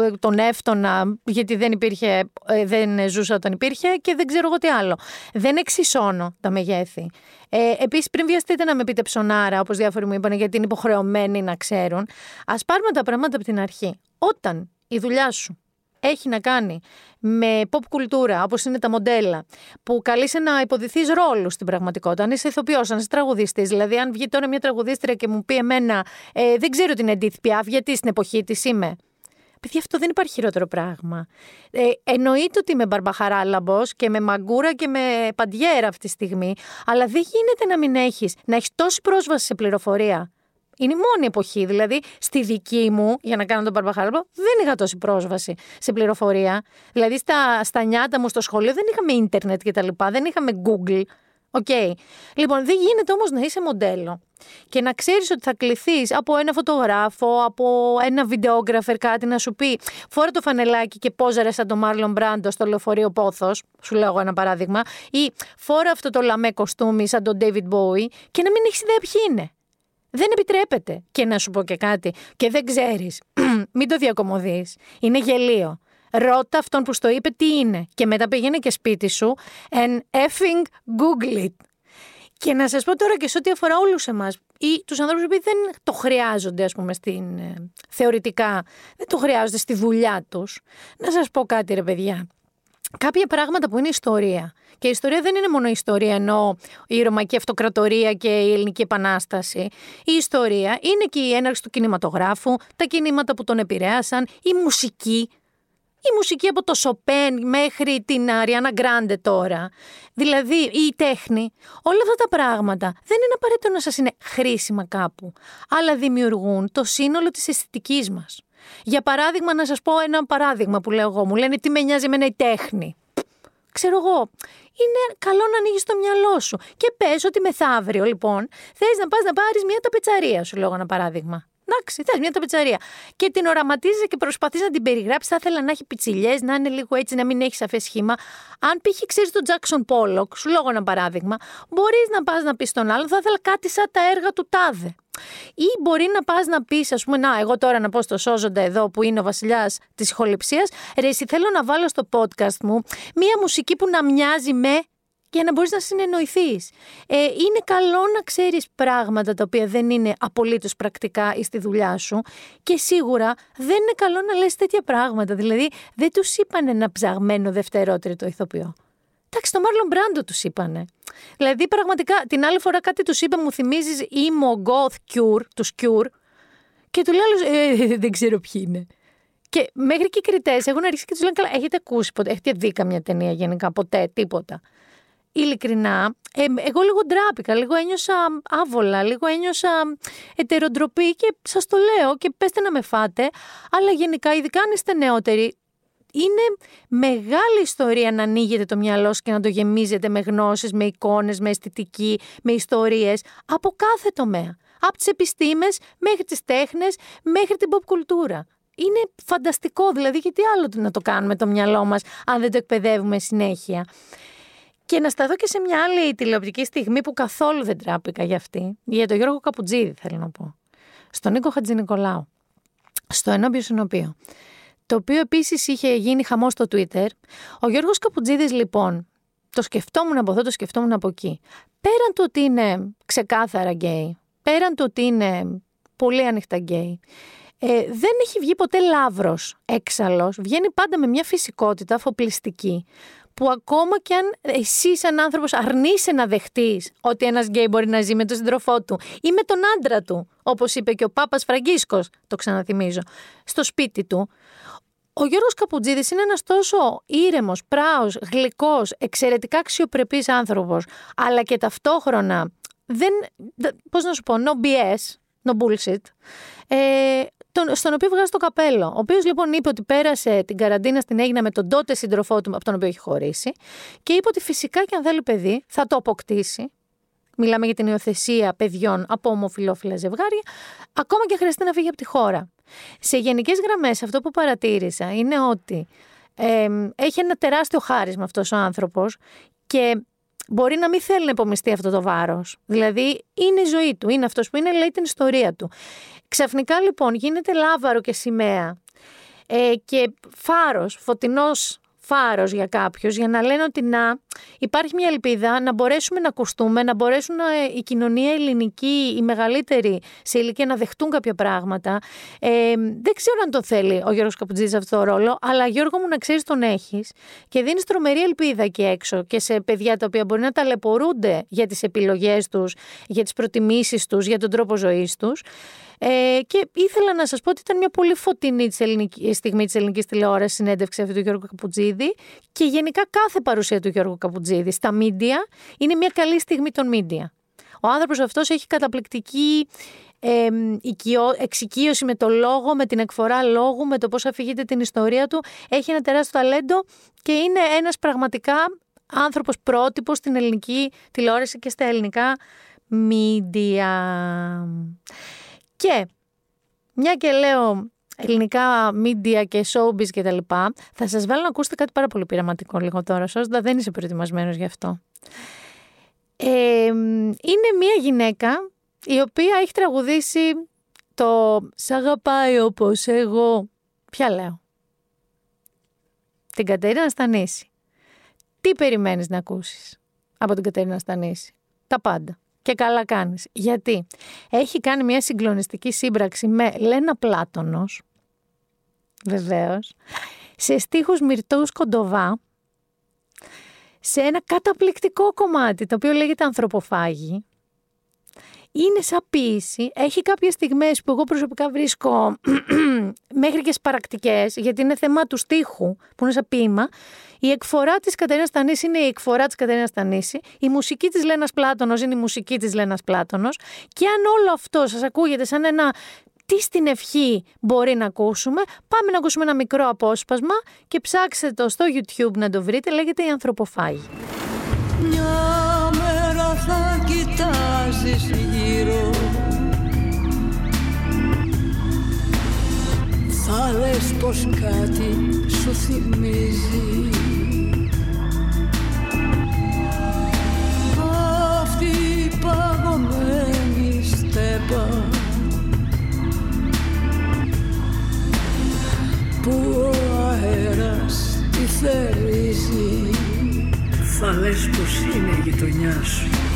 ε, τον έφτονα, γιατί δεν υπήρχε, ε, δεν ζούσα όταν υπήρχε. Και δεν ξέρω εγώ τι άλλο. Δεν εξισώνω τα μεγέθη. Ε, Επίσης, πριν βιαστείτε να με πείτε ψωνάρα, όπως διάφοροι μου είπαν, γιατί είναι υποχρεωμένοι να ξέρουν, ας πάρουμε τα πράγματα από την αρχή. Όταν η δουλειά σου έχει να κάνει με pop κουλτούρα, όπως είναι τα μοντέλα, που καλείσαι να υποδηθείς ρόλους στην πραγματικότητα. Αν είσαι ηθοποιός, αν είσαι τραγουδιστής, δηλαδή, αν βγει τώρα μια τραγουδίστρια και μου πει εμένα, ε, δεν ξέρω την Edith Piaf, γιατί στην εποχή της είμαι. Παιδιά, αυτό δεν υπάρχει χειρότερο πράγμα. Ε, εννοείται ότι είμαι μπαρμπα-Χαράλαμπο και με μαγκούρα και με παντιέρα αυτή τη στιγμή, αλλά δεν γίνεται να μην έχεις, να έχεις τόση πρόσβαση σε πληροφορία Είναι η μόνη εποχή. Δηλαδή, στη δική μου, για να κάνω τον μπαρμπα-Χαράλαμπο, δεν είχα τόση πρόσβαση σε πληροφορία. Δηλαδή, στα, στα νιάτα μου στο σχολείο δεν είχαμε ίντερνετ κτλ. Δεν είχαμε Google. OK. Λοιπόν, δεν γίνεται όμως να είσαι μοντέλο και να ξέρεις ότι θα κληθείς από ένα φωτογράφο, από ένα videographer, κάτι να σου πει Φόρα το φανελάκι και πόζαρες σαν τον Μάρλον Μπράντο στο λεωφορείο Πόθος, σου λέω εγώ ένα παράδειγμα, ή φόρα αυτό το λαμέ κοστούμι σαν τον David Bowie και να μην έχεις ιδέα ποιοι είναι. Δεν επιτρέπεται. Και να σου πω και κάτι, και δεν ξέρεις, μην το διακομωδείς. Είναι γελίο. Ρώτα αυτόν που στο είπε τι είναι και μετά πήγαινε και σπίτι σου and effing google it. Και να σας πω τώρα και σε ό,τι αφορά όλους εμάς ή τους ανθρώπους που δεν το χρειάζονται ας πούμε στην, ε, θεωρητικά, δεν το χρειάζονται στη δουλειά τους. Να σας πω κάτι ρε παιδιά. Κάποια πράγματα που είναι ιστορία. Και η ιστορία δεν είναι μόνο η ιστορία ενώ η Ρωμαϊκή Αυτοκρατορία και η Ελληνική Επανάσταση. Η ιστορία είναι και η έναρξη του κινηματογράφου, τα κινήματα που τον επηρέασαν, η μουσική, η μουσική από το Σοπέν μέχρι την Αριάννα Γκράντε τώρα. Δηλαδή η τέχνη. Όλα αυτά τα πράγματα δεν είναι απαραίτητο να σας είναι χρήσιμα κάπου, αλλά δημιουργούν το σύνολο της αισθητικής μας. Για παράδειγμα, να σας πω ένα παράδειγμα που λέω εγώ. Μου λένε τι με νοιάζει εμένα η τέχνη; Ξέρω εγώ, είναι καλό να ανοίγεις το μυαλό σου. Και πες ότι μεθαύριο, λοιπόν, θες να πας να πάρεις μια ταπετσαρία, σου λέω ένα παράδειγμα. Εντάξει, θες μια ταπετσαρία. Και την οραματίζει και προσπαθείς να την περιγράψεις. Θα ήθελα να έχει πιτσιλιές, να είναι λίγο έτσι, να μην έχει σαφές σχήμα. Αν π.χ. ξέρεις τον Τζάξον Πόλοκ, σου λέω ένα παράδειγμα, μπορείς να πας να πεις στον άλλον, θα ήθελα κάτι σαν τα έργα του Τάδε. Ή μπορεί να πας να πεις, ας πούμε, Να, εγώ τώρα να πω στο Σώζοντα εδώ που είναι ο βασιλιάς της ηχοληψίας, ρε, εσύ θέλω να βάλω στο podcast μου μία μουσική που να μοιάζει με για να μπορείς να συνεννοηθείς. Ε, είναι καλό να ξέρεις πράγματα τα οποία δεν είναι απολύτως πρακτικά ή στη δουλειά σου και σίγουρα δεν είναι καλό να λες τέτοια πράγματα. Δηλαδή δεν τους είπαν ένα ψαγμένο δευτερότριτο ηθοποιό. Εντάξει, το Μάρλον Μπράντο τους είπανε. Δηλαδή, πραγματικά την άλλη φορά κάτι τους είπε, μου θυμίζεις Imo Goth Cure, τους Cure, και του λέω, ε, δεν ξέρω ποιοι είναι. Και μέχρι και οι κριτές έχουν αρχίσει και τους λένε, Καλά, έχετε ακούσει ποτέ, έχετε δει καμιά ταινία γενικά, ποτέ, τίποτα ειλικρινά, ε, εγώ λίγο ντράπηκα, λίγο ένιωσα άβολα, λίγο ένιωσα ετεροντροπή και σας το λέω και πέστε να με φάτε, αλλά γενικά ειδικά αν είστε νεότεροι, είναι μεγάλη ιστορία να ανοίγετε το μυαλό σας και να το γεμίζετε με γνώσεις, με εικόνες, με αισθητική, με ιστορίες, από κάθε τομέα. Από τις επιστήμες μέχρι τις τέχνες, μέχρι την pop κουλτούρα. Είναι φανταστικό, δηλαδή γιατί άλλο να το κάνουμε το μυαλό μας αν δεν το εκπαιδεύουμε συνέχεια. Και να σταθώ και σε μια άλλη τηλεοπτική στιγμή που καθόλου δεν τράπηκα για αυτή. Για τον Γιώργο Καπουτζίδη, θέλω να πω. Στον Νίκο Χατζηνικολάου. Στο ενώπιος ενωπίω. Το οποίο επίσης είχε γίνει χαμός στο Twitter. Ο Γιώργος Καπουτζίδης, λοιπόν, το σκεφτόμουν από εδώ, το σκεφτόμουν από εκεί. Πέραν του ότι είναι ξεκάθαρα γκέι, πέραν του ότι είναι πολύ ανοιχτά γκέι, ε, δεν έχει βγει ποτέ λάβρος έξαλλος, βγαίνει πάντα με μια φυσικότητα αφοπλιστική που ακόμα κι αν εσύ σαν άνθρωπος αρνείσαι να δεχτείς ότι ένας γκέι μπορεί να ζει με τον σύντροφό του ή με τον άντρα του, όπως είπε και ο Πάπας Φραγκίσκος, το ξαναθυμίζω, στο σπίτι του, ο Γιώργος Καπουτζίδης είναι ένας τόσο ήρεμος, πράος, γλυκός, εξαιρετικά αξιοπρεπής άνθρωπος, αλλά και ταυτόχρονα δεν, πώς να σου πω, no BS, no bullshit, ε, τον, στον οποίο βγάζει το καπέλο. Ο οποίος λοιπόν είπε ότι πέρασε την καραντίνα στην Έγινα με τον τότε σύντροφό του, από τον οποίο έχει χωρίσει, και είπε ότι φυσικά και αν θέλει παιδί θα το αποκτήσει. Μιλάμε για την υιοθεσία παιδιών από ομοφυλόφιλα ζευγάρια, ακόμα και χρειαστεί να φύγει από τη χώρα. Σε γενικές γραμμές, αυτό που παρατήρησα είναι ότι ε, έχει ένα τεράστιο χάρισμα αυτός ο άνθρωπος και μπορεί να μην θέλει να υπομειστεί αυτό το βάρος. Δηλαδή, είναι η ζωή του, είναι αυτός που είναι, λέει την ιστορία του. Ξαφνικά λοιπόν γίνεται λάβαρο και σημαία ε, και φάρος, φωτεινός φάρος για κάποιους, για να λένε ότι να υπάρχει μια ελπίδα να μπορέσουμε να ακουστούμε, να μπορέσουν η κοινωνία ελληνική, η μεγαλύτερη σε ηλικία να δεχτούν κάποια πράγματα. Ε, δεν ξέρω αν το θέλει ο Γιώργος Καπουτζής αυτό το ρόλο, αλλά Γιώργο μου να ξέρεις τον έχεις και δίνεις τρομερή ελπίδα εκεί έξω και σε παιδιά τα οποία μπορεί να ταλαιπωρούνται για τις επιλογές τους, για τις προτιμήσεις τους, για τον τρόπο ζωής τους. Ε, και ήθελα να σας πω ότι ήταν μια πολύ φωτεινή της ελληνικής, στιγμή της ελληνικής τηλεόρασης συνέντευξη αυτή του Γιώργου Καπουτζίδη και γενικά κάθε παρουσία του Γιώργου Καπουτζίδη στα μίντια είναι μια καλή στιγμή των μίντια. Ο άνθρωπος αυτός έχει καταπληκτική ε, οικειό, εξοικείωση με το λόγο, με την εκφορά λόγου, με το πώς αφηγείται την ιστορία του. Έχει ένα τεράστιο ταλέντο και είναι ένας πραγματικά άνθρωπος πρότυπος στην ελληνική τηλεόραση και στα ελληνικά media. Και μια και λέω ελληνικά media και showbiz και τα λοιπά, θα σας βάλω να ακούσετε κάτι πάρα πολύ πειραματικό λίγο τώρα, σώστα δεν είσαι προετοιμασμένος γι' αυτό. Ε, είναι μια γυναίκα η οποία έχει τραγουδήσει το «Σ' αγαπάει όπως εγώ». Ποια λέω; Την Κατερίνα Στανίση. Τι περιμένεις να ακούσεις από την Κατερίνα Στανίση. Τα πάντα. Και καλά κάνεις. Γιατί έχει κάνει μια συγκλονιστική σύμπραξη με Λένα Πλάτωνος, βεβαίως, σε στίχους Μυρτούς Κοντοβά, σε ένα καταπληκτικό κομμάτι, το οποίο λέγεται Ανθρωποφάγη. Είναι σαν ποίηση. Έχει κάποιες στιγμές που εγώ προσωπικά βρίσκω μέχρι και σπαρακτικές, γιατί είναι θέμα του στίχου, που είναι σαν ποίημα. Η εκφορά της Κατερίνας Τανίση είναι η εκφορά της Κατερίνας Τανίση. Η μουσική της Λένας Πλάτωνος είναι η μουσική της Λένας Πλάτωνος. Και αν όλο αυτό σας ακούγεται σαν ένα τι στην ευχή μπορεί να ακούσουμε. Πάμε να ακούσουμε ένα μικρό απόσπασμα και ψάξτε το στο YouTube να το βρείτε. Λέγεται «Η Ανθρωποφάγη». Μια μέρα θα κοιτάζεις γύρω. Θα λες πως κάτι σου θυμίζει. Αυτή η παγωμένη στέπα που ο αέρας τη θερίζει. Θα λες πως είναι η γειτονιά σου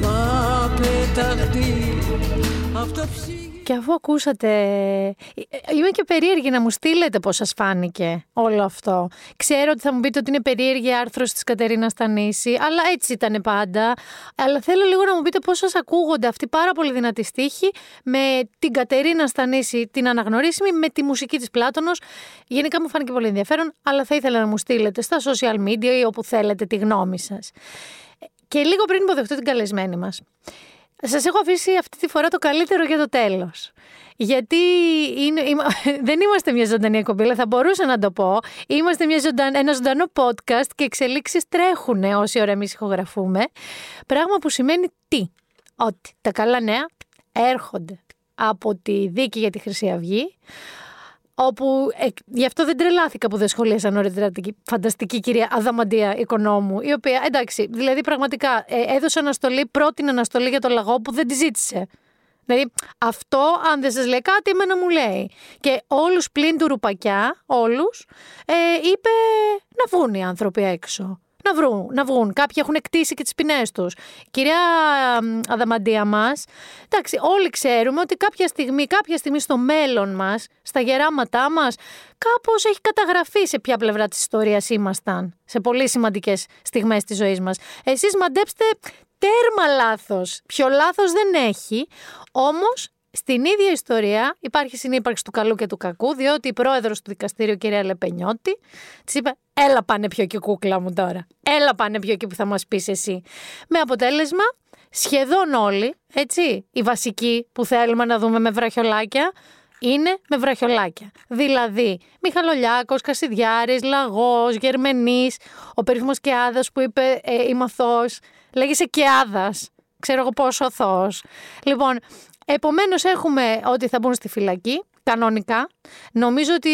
θα πεταχτεί από το ψυχή Και αφού ακούσατε, είμαι και περίεργη να μου στείλετε πώς σας φάνηκε όλο αυτό. Ξέρω ότι θα μου πείτε ότι είναι περίεργη άρθρος της Κατερίνας Στανίση, αλλά έτσι ήταν πάντα. Αλλά θέλω λίγο να μου πείτε πώς σας ακούγονται αυτοί πάρα πολύ δυνατοί στίχοι με την Κατερίνα Στανίση, την αναγνωρίσιμη, με τη μουσική της Πλάτωνος. Γενικά μου φάνηκε πολύ ενδιαφέρον, αλλά θα ήθελα να μου στείλετε στα social media ή όπου θέλετε τη γνώμη σας. Και λίγο πριν υποδεχτώ την καλεσμένη μας. Σας έχω αφήσει αυτή τη φορά το καλύτερο για το τέλος. Γιατί είναι, δεν είμαστε μια ζωντανή εκπομπή, αλλά θα μπορούσα να το πω. Είμαστε μια ζωνταν, ένα ζωντανό podcast και εξελίξεις τρέχουν όση ώρα εμείς ηχογραφούμε. Πράγμα που σημαίνει τι; Ότι τα καλά νέα έρχονται από τη δίκη για τη Χρυσή Αυγή, όπου ε, γι' αυτό δεν τρελάθηκα που δεν σχολίασα νωρίτερα την φανταστική κυρία Αδαμαντία Οικονόμου, η οποία εντάξει, δηλαδή πραγματικά ε, έδωσε αναστολή, πρώτη αναστολή για το λαγό που δεν τη ζήτησε. Δηλαδή, αυτό, αν δεν σας λέει κάτι, εμένα μου λέει. Και όλους πλην του ρουπακιά, όλους, ε, είπε να βγουν οι άνθρωποι έξω να, βρουν, να βγουν. Κάποιοι έχουν εκτίσει και τις ποινές τους. Κυρία Αδαμαντία μας, εντάξει, όλοι ξέρουμε ότι κάποια στιγμή, κάποια στιγμή στο μέλλον μας, στα γεράματά μας, κάπως έχει καταγραφεί σε ποια πλευρά της ιστορίας ήμασταν. Σε πολύ σημαντικές στιγμές της ζωής μας. Εσείς μαντέψτε τέρμα λάθος. Πιο λάθος δεν έχει. Όμως στην ίδια ιστορία υπάρχει συνύπαρξη του καλού και του κακού, διότι η πρόεδρος του δικαστήριου, κυρία Λεπενιώτη, της είπε: Έλα πάνε πιο εκεί, κούκλα μου τώρα. Έλα πάνε πιο εκεί που θα μας πεις εσύ. Με αποτέλεσμα, σχεδόν όλοι, έτσι, οι βασικοί που θέλουμε να δούμε με βραχιολάκια, είναι με βραχιολάκια. Δηλαδή, Μιχαλολιάκος, Κασιδιάρης, Λαγός, Γερμενής, ο περίφημος Κεάδας που είπε ε, «Είμαι αθώος», λέγεσαι Κεάδας, ξέρω εγώ πόσο αθώος. Λοιπόν, Επομένως, έχουμε ότι θα μπουν στη φυλακή. Κανονικά. Νομίζω ότι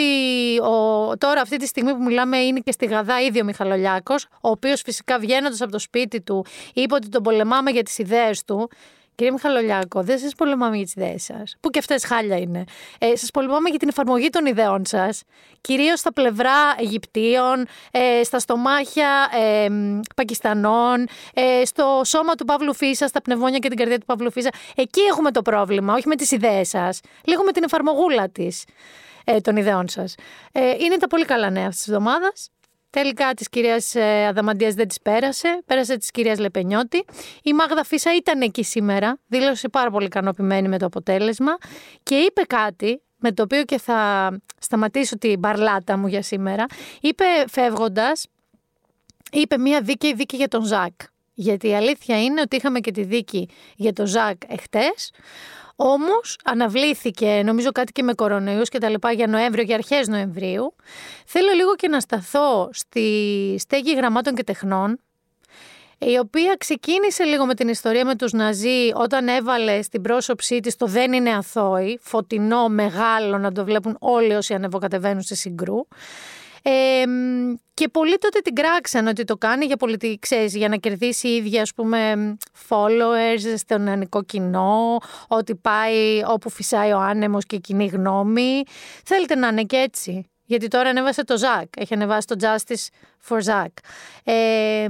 ο, τώρα, αυτή τη στιγμή που μιλάμε, είναι και στη Γαδά ήδη ο Μιχαλολιάκος, ο οποίος φυσικά βγαίνοντας από το σπίτι του είπε ότι τον πολεμάμε για τις ιδέες του. Κύριε Μιχαλολιάκο, δεν σας πολεμάμε για τις ιδέες σας, που και αυτές χάλια είναι. Ε, σας πολεμάμε για την εφαρμογή των ιδεών σας, κυρίως στα πλευρά Αιγυπτίων, ε, στα στομάχια ε, Πακιστανών, ε, στο σώμα του Παύλου Φίσα, στα πνευμόνια και την καρδιά του Παύλου Φίσα. Εκεί έχουμε το πρόβλημα, όχι με τις ιδέες σας. Λίγο με την εφαρμογούλα της ε, των ιδεών σας. Ε, είναι τα πολύ καλά νέα αυτής της εβδομάδας. Τελικά της κυρίας ε, Αδαμαντίας δεν της πέρασε. Πέρασε της κυρίας Λεπενιώτη. Η Μάγδα Φίσα ήταν εκεί σήμερα. Δήλωσε πάρα πολύ ικανοποιημένη με το αποτέλεσμα και είπε κάτι με το οποίο και θα σταματήσω την μπαρλάτα μου για σήμερα. Είπε φεύγοντας, είπε μία δίκαιη δίκη για τον Ζακ. Γιατί η αλήθεια είναι ότι είχαμε και τη δίκη για το Ζακ εχθές, όμως αναβλήθηκε νομίζω κάτι και με κορονοϊούς και τα λοιπά για Νοέμβριο και αρχές Νοεμβρίου. Θέλω λίγο και να σταθώ στη στέγη γραμμάτων και τεχνών, η οποία ξεκίνησε λίγο με την ιστορία με τους Ναζί όταν έβαλε στην πρόσωψή της το «Δεν είναι αθώοι», φωτεινό, μεγάλο, να το βλέπουν όλοι όσοι ανεβοκατεβαίνουν σε συγκρού. Ε, και πολλοί τότε την κράξαν ότι το κάνει για πολιτική, ξέρεις, για να κερδίσει η ίδια, ας πούμε, followers στο νεανικό κοινό, ότι πάει όπου φυσάει ο άνεμος και κοινή γνώμη. Θέλετε να είναι και έτσι. Γιατί τώρα ανέβασε το Ζακ. Έχει ανεβάσει το Justice for Zach. Ε,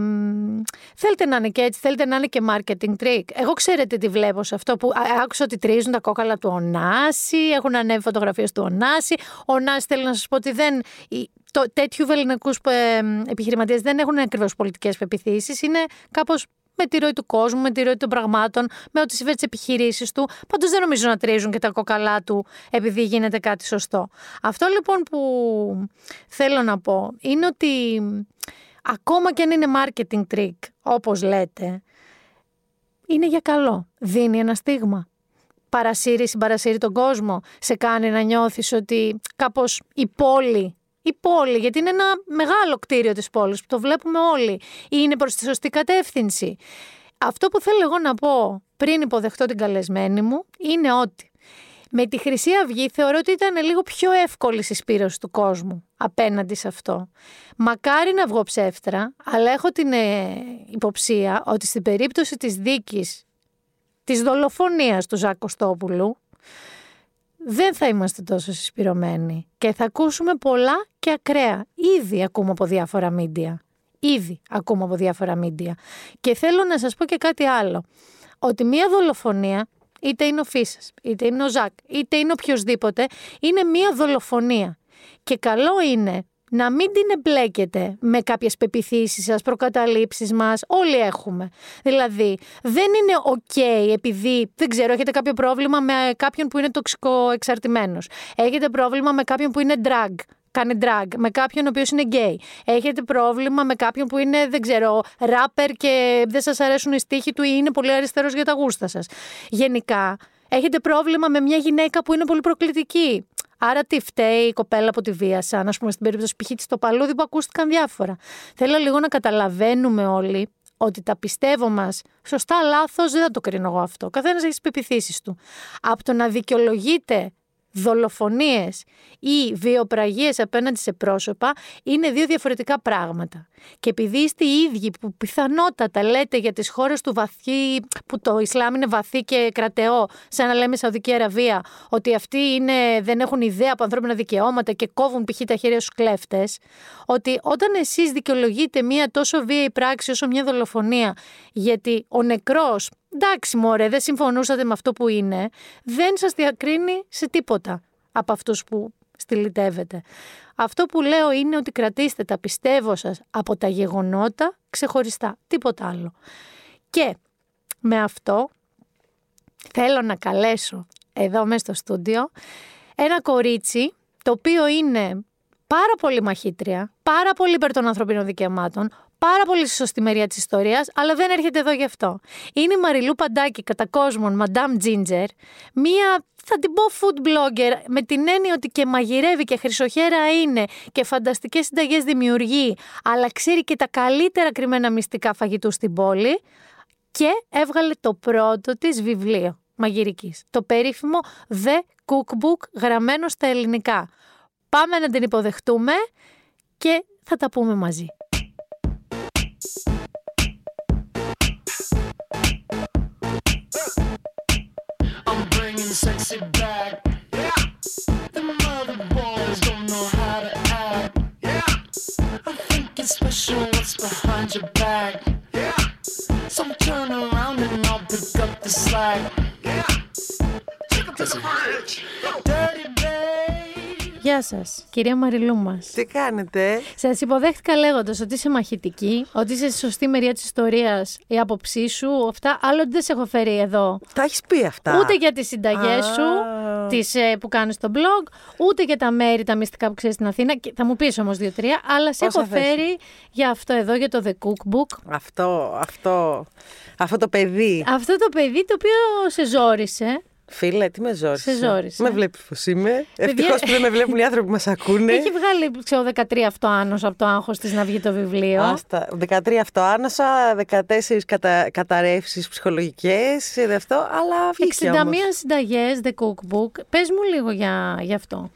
θέλετε να είναι και έτσι, θέλετε να είναι και marketing trick. Εγώ ξέρετε τι βλέπω σε αυτό που άκουσα ότι τρίζουν τα κόκαλα του Ονάση, έχουν ανέβει φωτογραφίες του Ονάση. Ο Ονάση θέλει να σας πω ότι δεν... Το, τέτοιου βεληνικούς ε, επιχειρηματίες δεν έχουν ακριβώς πολιτικές πεπιθήσεις. Είναι κάπως με τη ροή του κόσμου, με τη ροή των πραγμάτων, με ό,τι συμβαίνει τι επιχειρήσεις του. Πάντως δεν νομίζω να τρίζουν και τα κοκαλά του επειδή γίνεται κάτι σωστό. Αυτό λοιπόν που θέλω να πω είναι ότι ακόμα και αν είναι marketing trick, όπως λέτε, είναι για καλό. Δίνει ένα στίγμα. Παρασύρει, συμπαρασύρει τον κόσμο. Σε κάνει να νιώθεις ότι κάπως η πόλη η πόλη, γιατί είναι ένα μεγάλο κτίριο της πόλης που το βλέπουμε όλοι. Είναι προς τη σωστή κατεύθυνση. Αυτό που θέλω εγώ να πω πριν υποδεχτώ την καλεσμένη μου είναι ότι με τη Χρυσή Αυγή θεωρώ ότι ήταν λίγο πιο εύκολη η συσπήρωση του κόσμου απέναντι σε αυτό. Μακάρι να βγω ψεύτρα, αλλά έχω την ε, υποψία ότι στην περίπτωση της δίκης της δολοφονίας του Ζάκ Κωστόπουλου, δεν θα είμαστε τόσο συσπηρωμένοι και θα ακούσουμε πολλά και ακραία. Ήδη ακούμε από διάφορα μίντια. Ήδη ακούμε από διάφορα μίντια. Και θέλω να σας πω και κάτι άλλο. Ότι μία δολοφονία, είτε είναι ο Φίσας, είτε είναι ο Ζακ, είτε είναι οποιοδήποτε, είναι μία δολοφονία. Και καλό είναι να μην την εμπλέκετε με κάποιες πεπιθήσεις σας, προκαταλήψεις μας. Όλοι έχουμε. Δηλαδή, δεν είναι OK επειδή, δεν ξέρω, έχετε κάποιο πρόβλημα με κάποιον που είναι τοξικό εξαρτημένος. Έχετε πρόβλημα με κάποιον που είναι drug κάνει drag, με κάποιον ο οποίος είναι gay. Έχετε πρόβλημα με κάποιον που είναι, δεν ξέρω, rapper και δεν σας αρέσουν οι στίχοι του ή είναι πολύ αριστερός για τα γούστα σας. Γενικά, έχετε πρόβλημα με μια γυναίκα που είναι πολύ προκλητική. Άρα τι φταίει η κοπέλα που τη βίασαν, ας πούμε στην περίπτωση π.χ. στο παλούδι που ακούστηκαν διάφορα. Θέλω λίγο να καταλαβαίνουμε όλοι ότι τα πιστεύω μας, σωστά, λάθος, δεν θα το κρίνω εγώ αυτό. Καθένας έχει τις πεπιθήσεις του. Από το να δικαιολογείται δολοφονίες ή βιοπραγίες απέναντι σε πρόσωπα είναι δύο διαφορετικά πράγματα. Και επειδή είστε οι ίδιοι που πιθανότατα λέτε για τις χώρες του βαθύ, που το Ισλάμ είναι βαθύ και κρατεό, σαν να λέμε Σαουδική Αραβία, ότι αυτοί είναι, δεν έχουν ιδέα από ανθρώπινα δικαιώματα και κόβουν π.χ. τα χέρια στους κλέφτες, ότι όταν εσείς δικαιολογείτε μία τόσο βίαιη πράξη όσο μια δολοφονία, γιατί ο νεκρός εντάξει μωρέ, δεν συμφωνούσατε με αυτό που είναι, δεν σας διακρίνει σε τίποτα από αυτούς που στυλιτεύετε. Αυτό που λέω είναι ότι κρατήστε τα πιστεύω σας από τα γεγονότα ξεχωριστά, τίποτα άλλο. Και με αυτό θέλω να καλέσω εδώ μέσα στο στούντιο ένα κορίτσι το οποίο είναι πάρα πολύ μαχήτρια, πάρα πολύ υπέρ των ανθρωπίνων δικαιωμάτων, πάρα πολύ σωστή μεριά της ιστορίας, αλλά δεν έρχεται εδώ γι' αυτό. Είναι η Μαριλού Παντάκη, κατά κόσμον, Madame Ginger, μία, θα την πω, food blogger, με την έννοια ότι και μαγειρεύει και χρυσοχέρα είναι και φανταστικές συνταγές δημιουργεί, αλλά ξέρει και τα καλύτερα κρυμμένα μυστικά φαγητού στην πόλη. Και έβγαλε το πρώτο της βιβλίο μαγειρικής. Το περίφημο The Cookbook γραμμένο στα ελληνικά. Πάμε να την υποδεχτούμε και θα τα πούμε μαζί. Sexy back. Yeah. The mother boys don't know how to act. Yeah. I think it's special what's behind your back. Yeah. So turn around and I'll pick up the slack. Yeah. Take up to the bridge. Dirty. Γεια σας, κυρία Μαριλού μας. Τι κάνετε; Σας υποδέχτηκα λέγοντας ότι είσαι μαχητική, ότι είσαι στη σωστή μεριά της ιστορίας, η άποψή σου, αυτά. Άλλο ότι δεν σε έχω φέρει εδώ. Τα έχεις πει αυτά. Ούτε για τις συνταγές Α. σου τις, ε, που κάνεις στο blog, ούτε για τα μέρη, τα μυστικά που ξέρεις στην Αθήνα. Και Θα μου πεις όμως δύο-τρία, αλλά σε Όσα έχω θες. φέρει για αυτό εδώ, για το The Cookbook. Αυτό, αυτό, αυτό το παιδί. Αυτό το παιδί το οποίο σε ζόρισε. Φίλε, τι με ζόρισες. Σε ζόρισε. Με βλέπει πώς είμαι. Παιδιά- Ευτυχώς που δεν με βλέπουν οι άνθρωποι που μας ακούνε. Έχει βγάλει, ξέρω, 13 αυτό άνος από το άγχος της να βγει το βιβλίο. Άστα. 13 αυτοάνωσα, 14 κατα... καταρρεύσεις ψυχολογικές, αυτό, αλλά βγήκε 61 όμως. συνταγές The Cookbook. Πες μου λίγο για, για αυτό.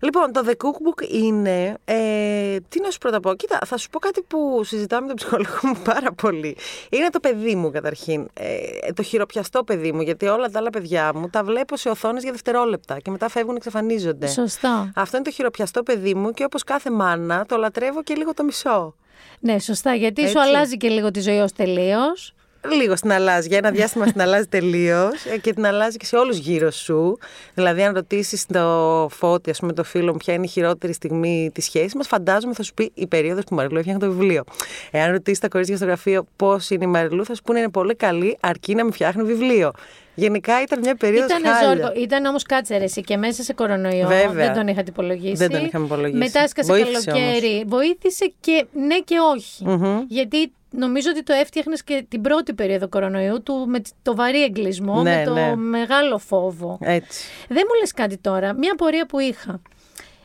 Λοιπόν, το The Cookbook είναι. Ε, τι να σου πρώτα πω. Κοίτα, θα σου πω κάτι που συζητάμε με τον ψυχολόγο μου πάρα πολύ. Είναι το παιδί μου καταρχήν. Ε, το χειροπιαστό παιδί μου. Γιατί όλα τα άλλα παιδιά μου τα βλέπω σε οθόνες για δευτερόλεπτα και μετά φεύγουν, εξαφανίζονται. Σωστό. Αυτό είναι το χειροπιαστό παιδί μου και όπως κάθε μάνα το λατρεύω και λίγο το μισό. Ναι, σωστά. Γιατί σου Έτσι. αλλάζει και λίγο τη ζωή ως τελείως. Λίγο στην αλλάζει. Για ένα διάστημα στην αλλάζει τελείως και την αλλάζει και σε όλους γύρω σου. Δηλαδή, αν ρωτήσεις το φώτι, ας πούμε, το φίλο μου, ποια είναι η χειρότερη στιγμή της σχέσης μας, φαντάζομαι θα σου πει η περίοδος που η Μαριλού έφτιαχνε το βιβλίο. Εάν ρωτήσεις τα κορίτσια στο γραφείο πώς είναι η Μαριλού, θα σου πούνε είναι πολύ καλή, αρκεί να μην φτιάχνει βιβλίο. Γενικά ήταν μια περίοδος Ήταν χάλια. ζόρικο. Ήταν όμως κάτσε ρε, εσύ και μέσα σε κορονοϊό. Βέβαια. Δεν τον είχατε υπολογίσει. Δεν τον είχαμε υπολογίσει. Μετά έσκασε Βοήθησε καλοκαίρι. Βοήθησε και ναι και όχι. Γιατί νομίζω ότι το έφτιαχνες και την πρώτη περίοδο κορονοϊού του με το βαρύ εγκλισμό, Ναι, με το ναι. μεγάλο φόβο. Έτσι. Δεν μου λες κάτι τώρα. Μια πορεία που είχα.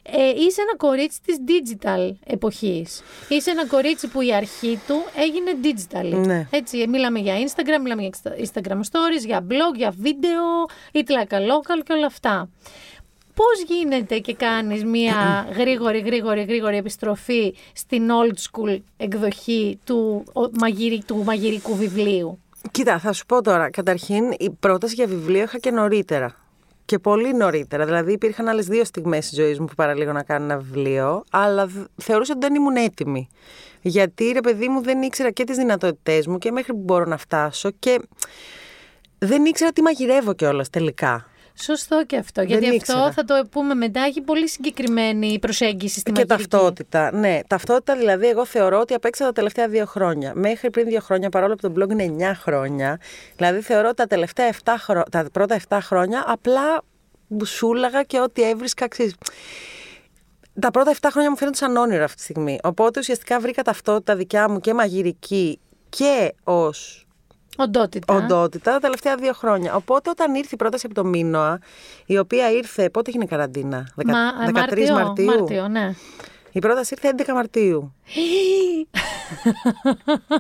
Ε, είσαι ένα κορίτσι της digital εποχής. Είσαι ένα κορίτσι που η αρχή του έγινε digital. Ναι. Έτσι, μιλάμε για Instagram, μιλάμε για Instagram stories, για blog, για βίντεο, ή like a local και όλα αυτά. Πώς γίνεται και κάνεις μια γρήγορη, γρήγορη, γρήγορη επιστροφή στην old school εκδοχή του, ο, μαγειρι- του μαγειρικού βιβλίου; Κοίτα, θα σου πω τώρα. Καταρχήν, η πρόταση για βιβλίο είχα και νωρίτερα. Και πολύ νωρίτερα. Δηλαδή, υπήρχαν άλλες δύο στιγμές της ζωής μου που παραλίγο να κάνω ένα βιβλίο, αλλά δ- θεωρούσα ότι δεν ήμουν έτοιμη. Γιατί ρε παιδί μου δεν ήξερα και τις δυνατότητές μου και μέχρι που μπορώ να φτάσω και δεν ήξερα τι μαγειρεύω κιόλας τελικά. Σωστό και αυτό. γιατί αυτό ήξερα. θα το πούμε μετά. Έχει πολύ συγκεκριμένη προσέγγιση στη και μαγειρική. ταυτότητα. Ναι, ταυτότητα δηλαδή εγώ θεωρώ ότι απέξα τα τελευταία δύο χρόνια. Μέχρι πριν δύο χρόνια, παρόλο που το blog είναι 9 χρόνια, δηλαδή θεωρώ ότι τα, τελευταία 7 χρο... τα πρώτα 7 χρόνια απλά μπουσούλαγα και ό,τι έβρισκα, ξέρεις, τα πρώτα 7 χρόνια μου φαίνονται σαν όνειρο αυτή τη στιγμή. Οπότε ουσιαστικά βρήκα ταυτότητα δικιά μου και μαγειρική και ως Οντότητα. οντότητα τα τελευταία δύο χρόνια. Οπότε όταν ήρθε η πρόταση από το Μίνωα, η οποία ήρθε. Πότε έγινε η καραντίνα, Δεκα- Μα, 13 Μάρτιο, Μαρτίου. Μάρτιο, ναι. Η πρόταση ήρθε 11 Μαρτίου.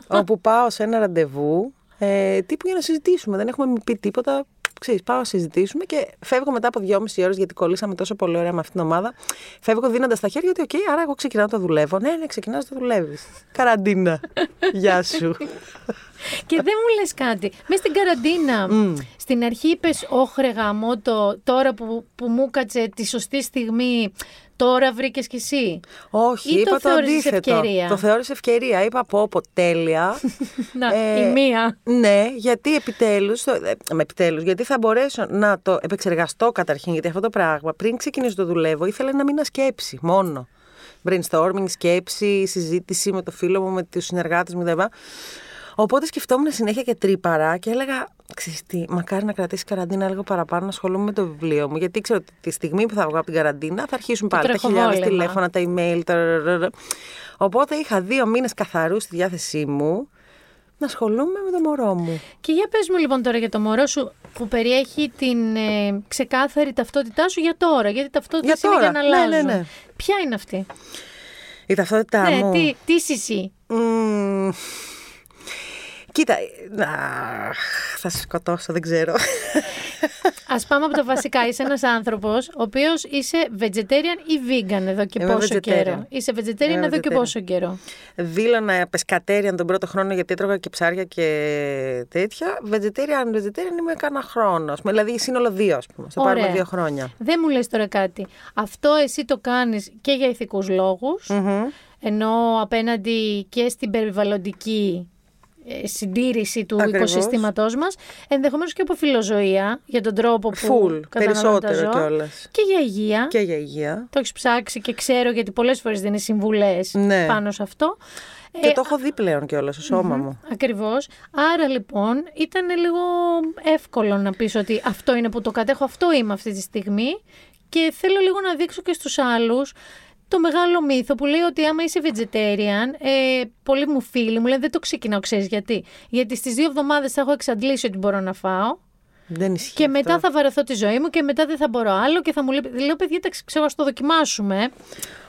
όπου πάω σε ένα ραντεβού ε, τύπου για να συζητήσουμε. Δεν έχουμε πει τίποτα. Ξέρεις, πάω να συζητήσουμε και φεύγω μετά από δυόμιση ώρες γιατί κολλήσαμε τόσο πολύ ωραία με αυτήν την ομάδα. Φεύγω δίνοντας τα χέρια ότι, οκ, άρα εγώ ξεκινάω να το δουλεύω. Ναι, ναι, ξεκινάς να το δουλεύεις. Καραντίνα. Γεια σου. Και δεν μου λες κάτι. Μέσα στην καραντίνα, στην αρχή είπες «Όχι ρε γαμώτο, τώρα που, που μου 'κατσε τη σωστή στιγμή, τώρα βρήκες κι εσύ». Όχι, Ή το είπα το, θεώρησες αντίθετο. ευκαιρία; Το θεώρησε ευκαιρία. Είπα πω, πω, τέλεια. Να, Ε, η μία. Ναι, γιατί επιτέλους, το, ε, με επιτέλους, γιατί θα μπορέσω να το επεξεργαστώ καταρχήν, γιατί αυτό το πράγμα πριν ξεκινήσω το δουλεύω ήθελα ένα μήνα σκέψη μόνο. Brainstorming, σκέψη, συζήτηση με το φίλο μου, με τους συνεργάτες μου κτλ. Οπότε σκεφτόμουν συνέχεια και τρύπαρα και έλεγα, ξέρεις τι, μακάρι να κρατήσει καραντίνα λίγο παραπάνω να ασχολούμαι με το βιβλίο μου. Γιατί ξέρω ότι τη στιγμή που θα βγω από την καραντίνα θα αρχίσουν πάλι τα χιλιάδες τρεχοβόλεμα. τηλέφωνα, τα email, τα... ρρρρρρ. Οπότε είχα δύο μήνες καθαρούς στη διάθεσή μου να ασχολούμαι με το μωρό μου. Και για πες μου λοιπόν τώρα για το μωρό σου που περιέχει την ε, ξεκάθαρη ταυτότητά σου για τώρα. Γιατί ταυτότητα Για είναι για τώρα. να Ναι, αλλάζουν. ναι, ναι. Ποια είναι αυτή; Η ταυτότητά ναι, μου. τι, τι είσαι εσύ; Μμμ. Κοίτα, αχ, θα σε σκοτώσω, δεν ξέρω. Α πάμε από τα βασικά. Είσαι ένας άνθρωπος ο οποίος είσαι vegetarian ή vegan εδώ και Είμαι πόσο vegetarian. καιρό. Είσαι vegetarian Είμαι εδώ και vegetarian. πόσο καιρό; Δήλωνα πεσκατέριαν τον πρώτο χρόνο γιατί έτρωγα και ψάρια και τέτοια. Vegetarian, vegetarian είμαι κάνα χρόνο. ας πούμε. Δηλαδή σύνολο δύο, ας πούμε. Στο Ωραία. πάρουμε δύο χρόνια. Δεν μου λες τώρα κάτι. Αυτό εσύ το κάνεις και για ηθικούς λόγους, ενώ απέναντι και στην περιβαλλοντική ε, συντήρηση του Ακριβώς. οικοσυστήματός μας, ενδεχομένως και από φιλοζωία, για τον τρόπο που Φουλ, καταναλώνουν τα περισσότερο ζώα. κιόλας. Και για υγεία. Και για υγεία. Το έχεις ψάξει και ξέρω γιατί πολλές φορές δίνει συμβουλές Ναι. πάνω σε αυτό. Και Ε, το έχω δει πλέον κιόλας στο σώμα μου. Ακριβώς. Άρα λοιπόν ήταν λίγο εύκολο να πεις ότι αυτό είναι που το κατέχω, αυτό είμαι αυτή τη στιγμή και θέλω λίγο να δείξω και στους άλλους το μεγάλο μύθο που λέει ότι άμα είσαι vegetarian, ε, πολλοί μου φίλοι μου λένε δεν το ξεκινάω, ξέρεις γιατί. Γιατί στις δύο εβδομάδες θα έχω εξαντλήσει ότι μπορώ να φάω Δεν ισχύει. και αυτό. μετά θα βαρεθώ τη ζωή μου και μετά δεν θα μπορώ άλλο και θα μου λέει, λέω παιδιά, εντάξει, ξέρω, ας το δοκιμάσουμε.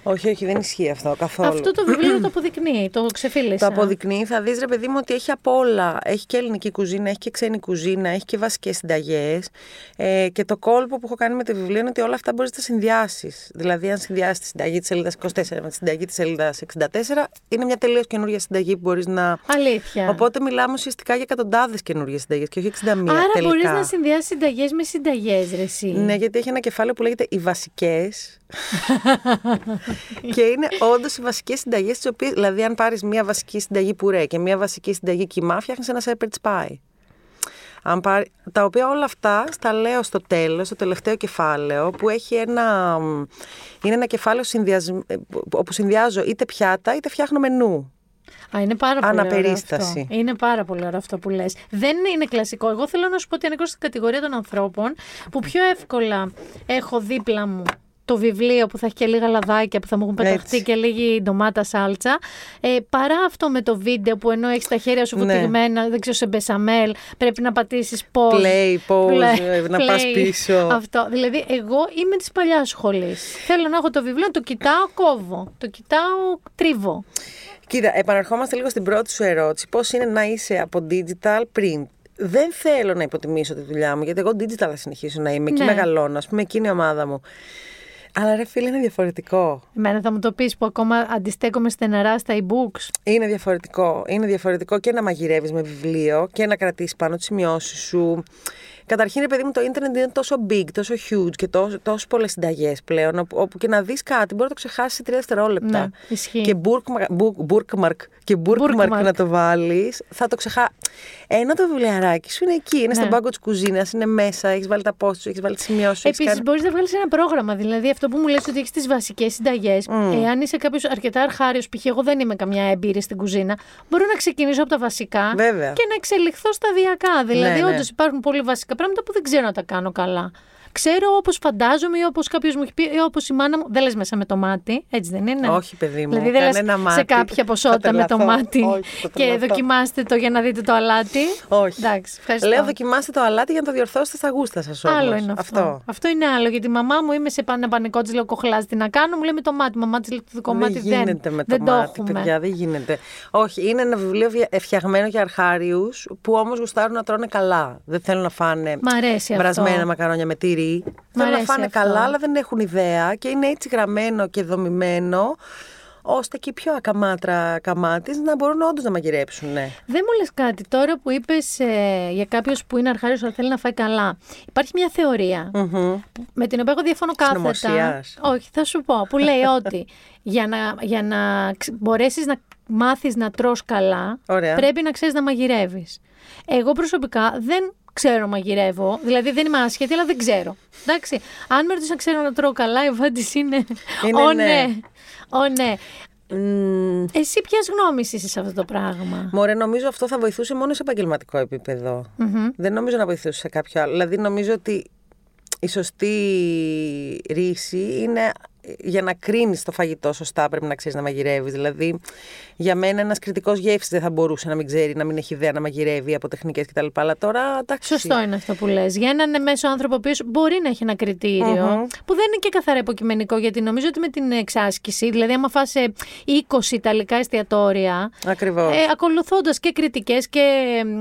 Όχι, όχι, δεν ισχύει αυτό καθόλου. Αυτό το βιβλίο το αποδεικνύει, το ξεφίλησα. Το αποδεικνύει, θα δεις ρε παιδί μου ότι έχει απ' όλα. Έχει και ελληνική κουζίνα, έχει και ξένη κουζίνα, έχει και βασικές συνταγές. Ε, και το κόλπο που έχω κάνει με το βιβλίο είναι ότι όλα αυτά μπορείς να τα συνδυάσεις. Δηλαδή, αν συνδυάσεις τη συνταγή της σελίδας 24 με τη συνταγή της σελίδας 64, είναι μια τελείως καινούργια συνταγή που μπορείς να... Αλήθεια. Οπότε μιλάμε ουσιαστικά για εκατοντάδες καινούργιες συνταγές και όχι 61 Άρα τελικά. μπορεί να συνδυάσει συνταγές με συνταγές, ρε εσύ. Ναι, γιατί έχει ένα κεφάλαιο που λέγεται Οι βασικές. και είναι όντως οι βασικές συνταγές, τις οποίες. Δηλαδή, αν πάρεις μία βασική συνταγή πουρέ και μία βασική συνταγή κιμά, φτιάχνεις ένα shepherd's pie. Αν πάρει, τα οποία όλα αυτά στα λέω στο τέλος, στο τελευταίο κεφάλαιο, που έχει ένα, είναι ένα κεφάλαιο συνδυασ, όπου συνδυάζω είτε πιάτα είτε φτιάχνω μενού. Α, είναι πάρα πολύ Αναπερίσταση. ωραίο αυτό. Είναι πάρα πολύ ωραίο αυτό που λες. Δεν είναι κλασικό. Εγώ θέλω να σου πω ότι ανήκω στην κατηγορία των ανθρώπων που πιο εύκολα έχω δίπλα μου το βιβλίο που θα έχει και λίγα λαδάκια που θα μου έχουν πεταχτεί Έτσι. και λίγη ντομάτα σάλτσα. Ε, παρά αυτό με το βίντεο που ενώ έχεις τα χέρια σου Ναι. βουτυγμένα, δεν ξέρω, σε μπεσαμέλ, πρέπει να πατήσεις pause. Play, pause, Play, ε, να play. πας πίσω. Αυτό. Δηλαδή, εγώ είμαι της παλιάς σχολής. Θέλω να έχω το βιβλίο, το κοιτάω, κόβω. Το κοιτάω, τρίβω. Κοίτα, επαναρχόμαστε λίγο στην πρώτη σου ερώτηση. Πώς είναι να είσαι από digital print. Δεν θέλω να υποτιμήσω τη δουλειά μου, γιατί εγώ digital θα συνεχίσω να είμαι. Εκεί Ναι. μεγαλώνω, ας πούμε, εκείνη η ομάδα μου. Αλλά ρε φίλε, είναι διαφορετικό. Εμένα θα μου το πεις που ακόμα αντιστέκομαι στεναρά στα e-books. Είναι διαφορετικό. Είναι διαφορετικό και να μαγειρεύεις με βιβλίο και να κρατήσεις πάνω τις σημειώσεις σου. Καταρχήν, ρε παιδί μου, το ίντερνετ είναι τόσο big, τόσο huge και τόσο, τόσο πολλές συνταγές πλέον, όπου, όπου και να δεις κάτι μπορεί να το ξεχάσεις σε τρία δευτερόλεπτα. Ναι, ισχύει. Και bookmark, book- bookmark, και bookmark, Bookmark. να το βάλεις, θα το ξεχάσει. Ενώ το βιβλιαράκι σου είναι εκεί, είναι Ναι. στον πάγκο της κουζίνας, είναι μέσα, έχεις βάλει τα post σου, έχεις βάλει τις σημειώσεις σου. έχεις Επίσης, κάνει- μπορείς να βγάλεις ένα πρόγραμμα. Δηλαδή, αυτό που μου λες ότι έχεις τις βασικές συνταγές. Εάν είσαι κάποιος αρκετά αρχάριος, π.χ. εγώ δεν είμαι καμιά έμπειρη στην κουζίνα, μπορώ να ξεκινήσω από τα βασικά Βέβαια. και να εξελιχθώ σταδιακά. Δηλαδή, Ναι, ναι. όντως υπάρχουν πολύ βασικά πράγματα που δεν ξέρω να τα κάνω καλά. Ξέρω όπως φαντάζομαι ή όπως κάποιος μου έχει πει ή όπως η μάνα μου. Δεν λες μέσα με το μάτι, έτσι δεν είναι; Όχι, παιδί μου, Δηλαδή δεν λες κανένα σε μάτι. κάποια Θα ποσότητα με το τρελαθώ. μάτι Όχι, θα και τρελαθώ. δοκιμάστε το για να δείτε το αλάτι. Όχι. Εντάξει, ευχαριστώ. Λέω δοκιμάστε το αλάτι για να το διορθώσετε στα γούστα σας όμως. Άλλο είναι αυτό. αυτό. είναι άλλο. Γιατί η μαμά μου είμαι σε πάνε πανικό της, λέω κοχλάζει τι να κάνω. Μου λέει με το μάτι. Μαμά της λέει το δικό Δεν μάτι δεν, γίνεται με το δεν μάτι, το έχουμε. παιδιά, δεν γίνεται. Όχι, είναι ένα βιβλίο βια- φτιαγμένο για αρχάριους που όμως γουστάρουν να τρώνε καλά. Δεν θέλουν να φάνε Μ' αρέσει αυτό. βρασμένα μακαρόνια με τυρί. Θέλουν να αρέσει φάνε αυτό. καλά, αλλά δεν έχουν ιδέα και είναι έτσι γραμμένο και δομημένο ώστε και οι πιο ακαμάτρα καμάτες να μπορούν όντως να μαγειρέψουν. Ναι. Δεν μου λες κάτι τώρα που είπες ε, για κάποιος που είναι αρχάριος αλλά θέλει να φάει καλά. Υπάρχει μια θεωρία που- με την οποία εγώ διαφωνώ κάθετα. Συνωμοσίας. Όχι, θα σου πω. Που λέει ότι για να, για να ξ- μπορέσεις να μάθεις να τρως καλά Ωραία. πρέπει να ξέρεις να μαγειρεύεις. Εγώ προσωπικά δεν ξέρω να μαγειρεύω. Δηλαδή δεν είμαι άσχετη, αλλά δεν ξέρω. Εντάξει. Αν με ρωτήσει να ξέρω να τρώω καλά, η απάντηση είναι. Είναι Ω ναι. ναι. Ω ναι. Μμμ, Εσύ ποια γνώμη είσαι σε αυτό το πράγμα; Μωρέ, νομίζω αυτό θα βοηθούσε μόνο σε επαγγελματικό επίπεδο. Δεν νομίζω να βοηθούσε σε κάποιο άλλο. Δηλαδή, νομίζω ότι η σωστή ρίση είναι για να κρίνεις το φαγητό σωστά, πρέπει να ξέρεις να μαγειρεύεις. Δηλαδή, για μένα ένας κριτικός γεύσης δεν θα μπορούσε να μην ξέρει, να μην έχει ιδέα να μαγειρεύει από τεχνικές κτλ. Αλλά τώρα εντάξει. Σωστό είναι αυτό που λες. Για έναν μέσο άνθρωπο ο οποίος μπορεί να έχει ένα κριτήριο, που δεν είναι και καθαρά υποκειμενικό, γιατί νομίζω ότι με την εξάσκηση, δηλαδή άμα φας ε, 20 ιταλικά εστιατόρια, Ακριβώς. ε, ακολουθώντας και κριτικές και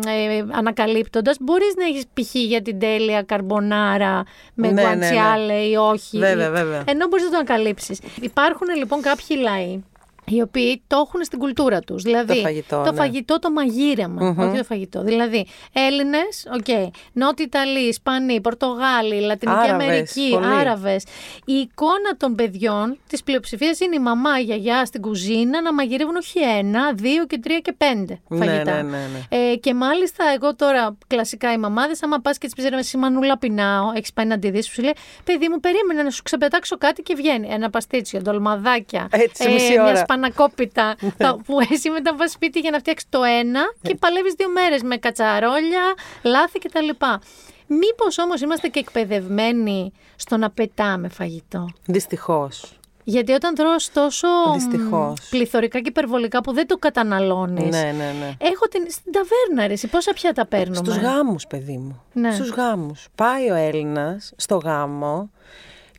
ε, ανακαλύπτοντας, μπορείς να έχεις π.χ. για την τέλεια καρμπονάρα με Ναι, ναι, ναι. guanciale ή όχι. Βέβαια, βέβαια. Ενώ μπορείς να το ανακαλύψεις. Υπάρχουν λοιπόν κάποιοι λαοί οι οποίοι το έχουν στην κουλτούρα τους. Δηλαδή, Το φαγητό, το, ναι. φαγητό, το μαγειρεμα όχι το φαγητό. Δηλαδή, Έλληνες, οκ, Νότιοι Ιταλοί, Ισπανοί, Πορτογάλοι, Λατινική Άραβες, Αμερική, πολύ. Άραβες. Η εικόνα των παιδιών της πλειοψηφίας είναι η μαμά, η γιαγιά στην κουζίνα να μαγειρεύουν όχι ένα, δύο και τρία και πέντε Ναι, φαγητά. ναι, ναι, ναι. Ε, και μάλιστα, εγώ τώρα κλασικά οι μαμάδες, άμα πας και τη πεις εσύ μανούλα πεινάω, έχεις πάει να τη δει, σου λέει Παιδί μου, περίμενε να σου ξεπετάξω κάτι και βγαίνει. Ένα παστίτσιο, ντολμαδάκια, Έτσι, σε μισή μια ώρα. Σπανακόπιτα. τα- που εσύ μετά πας σπίτι για να φτιάξεις το ένα και παλεύεις δύο μέρες με κατσαρόλια, λάθη κτλ. Μήπως όμως είμαστε και εκπαιδευμένοι στο να πετάμε φαγητό; Δυστυχώς. Γιατί όταν τρως τόσο μ, Δυστυχώς. πληθωρικά και υπερβολικά που δεν το καταναλώνεις Ναι, ναι, ναι. Έχω την, στην ταβέρνα, ρε, εσύ, πόσα πιάτα παίρνουμε; Στους γάμους, παιδί μου. Ναι. Στους γάμους. Πάει ο Έλληνας στο γάμο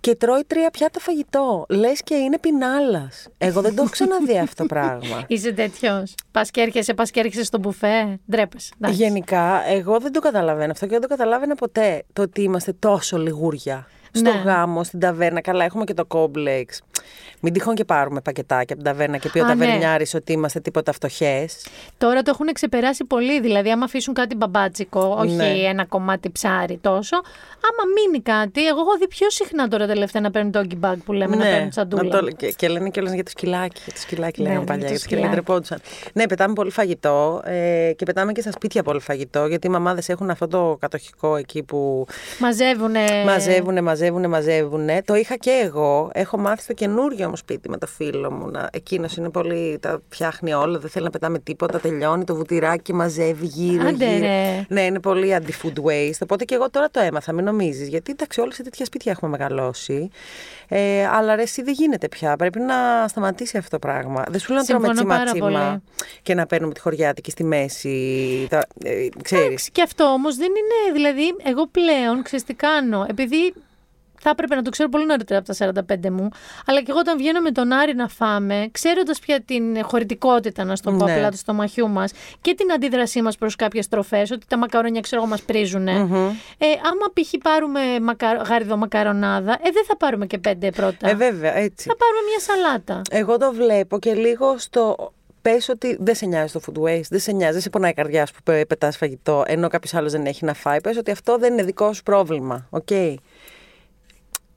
και τρώει τρία πιάτα φαγητό. Λες και είναι πινάλας. Εγώ δεν το έχω ξαναδεί αυτό το πράγμα. Είσαι τέτοιος. Πας και έρχεσαι, πας και έρχεσαι στο μπουφέ. Ντρέπεσαι. εντάξει. Γενικά, εγώ δεν το καταλαβαίνω αυτό και δεν το καταλάβαινα ποτέ. Το ότι είμαστε τόσο λιγούρια. Στο Ναι. γάμο, στην ταβέρνα. Καλά, έχουμε και το κόμπλεξ. Μην τυχόν και πάρουμε πακετάκια από την ταβέρνα και πει ο Α, ναι. ταβερνιάρης ότι είμαστε τίποτα φτωχές. Τώρα το έχουν ξεπεράσει πολύ. Δηλαδή, άμα αφήσουν κάτι μπαμπάτσικο, όχι Ναι. ένα κομμάτι ψάρι τόσο, άμα μείνει κάτι. Εγώ έχω δει πιο συχνά τώρα τελευταία να παίρνουν doggy bag που λέμε, να παίρνουν τσαντούλα. Ναι, το- και, και λένε κιόλας για το σκυλάκι. Για το σκυλάκι Ναι, λέγανε για παλιά. το Για το σκυλάκι σκυλάκι. ντρεπόντουσαν. Ναι, πετάμε πολύ φαγητό ε, και πετάμε και στα σπίτια πολύ φαγητό. Γιατί οι μαμάδες έχουν αυτό το κατοχικό εκεί που Μαζεύουνε. μαζεύουνε, μαζεύουνε, μαζεύουνε. Το είχα και εγώ. Έχω μάθει στο καινούριο μου σπίτι με το φίλο μου. Εκείνος είναι πολύ. Τα φτιάχνει όλα, δεν θέλει να πετάμε τίποτα. Τελειώνει το βουτυράκι, μαζεύει γύρω. Άντε, γύρω. ρε. Ναι, είναι πολύ anti-food waste. Οπότε και εγώ τώρα το έμαθα, μην νομίζεις. Γιατί εντάξει, όλοι σε τέτοια σπίτια έχουμε μεγαλώσει. Ε, αλλά ρε, εσύ δεν γίνεται πια. Πρέπει να σταματήσει αυτό το πράγμα. Δεν σου λέω να τρώμε Συμφωνώ τσίμα πάρα τσίμα πολύ. και να παίρνουμε τη χωριάτικη στη μέση. Τα, ε, ξέρεις. Εντάξει, και αυτό όμως δεν είναι. Δηλαδή, εγώ πλέον ξέρεις τι κάνω. Επειδή θα έπρεπε να το ξέρω πολύ νωρίτερα από τα 45 μου, αλλά και εγώ όταν βγαίνω με τον Άρη να φάμε, ξέροντας πια την χωρητικότητα, να στο πω Ναι. απλά, του στομαχιού μας και την αντίδρασή μας προς κάποιες τροφές, ότι τα μακαρόνια ξέρω εγώ μας πριζουν Ε, άμα π.χ. πάρουμε μακα... γάριδο μακαρονάδα, ε, δεν θα πάρουμε και πέντε πρώτα. Ε, βέβαια, έτσι. θα πάρουμε μια σαλάτα. Εγώ το βλέπω και λίγο στο. Πες ότι δεν σε νοιάζει το food waste, δεν σε νοιάζει, δεν σε πονάει η καρδιά σου που πετάς φαγητό, ενώ κάποιος άλλος δεν έχει να φάει. Πες ότι αυτό δεν είναι δικό σου πρόβλημα. Οκ.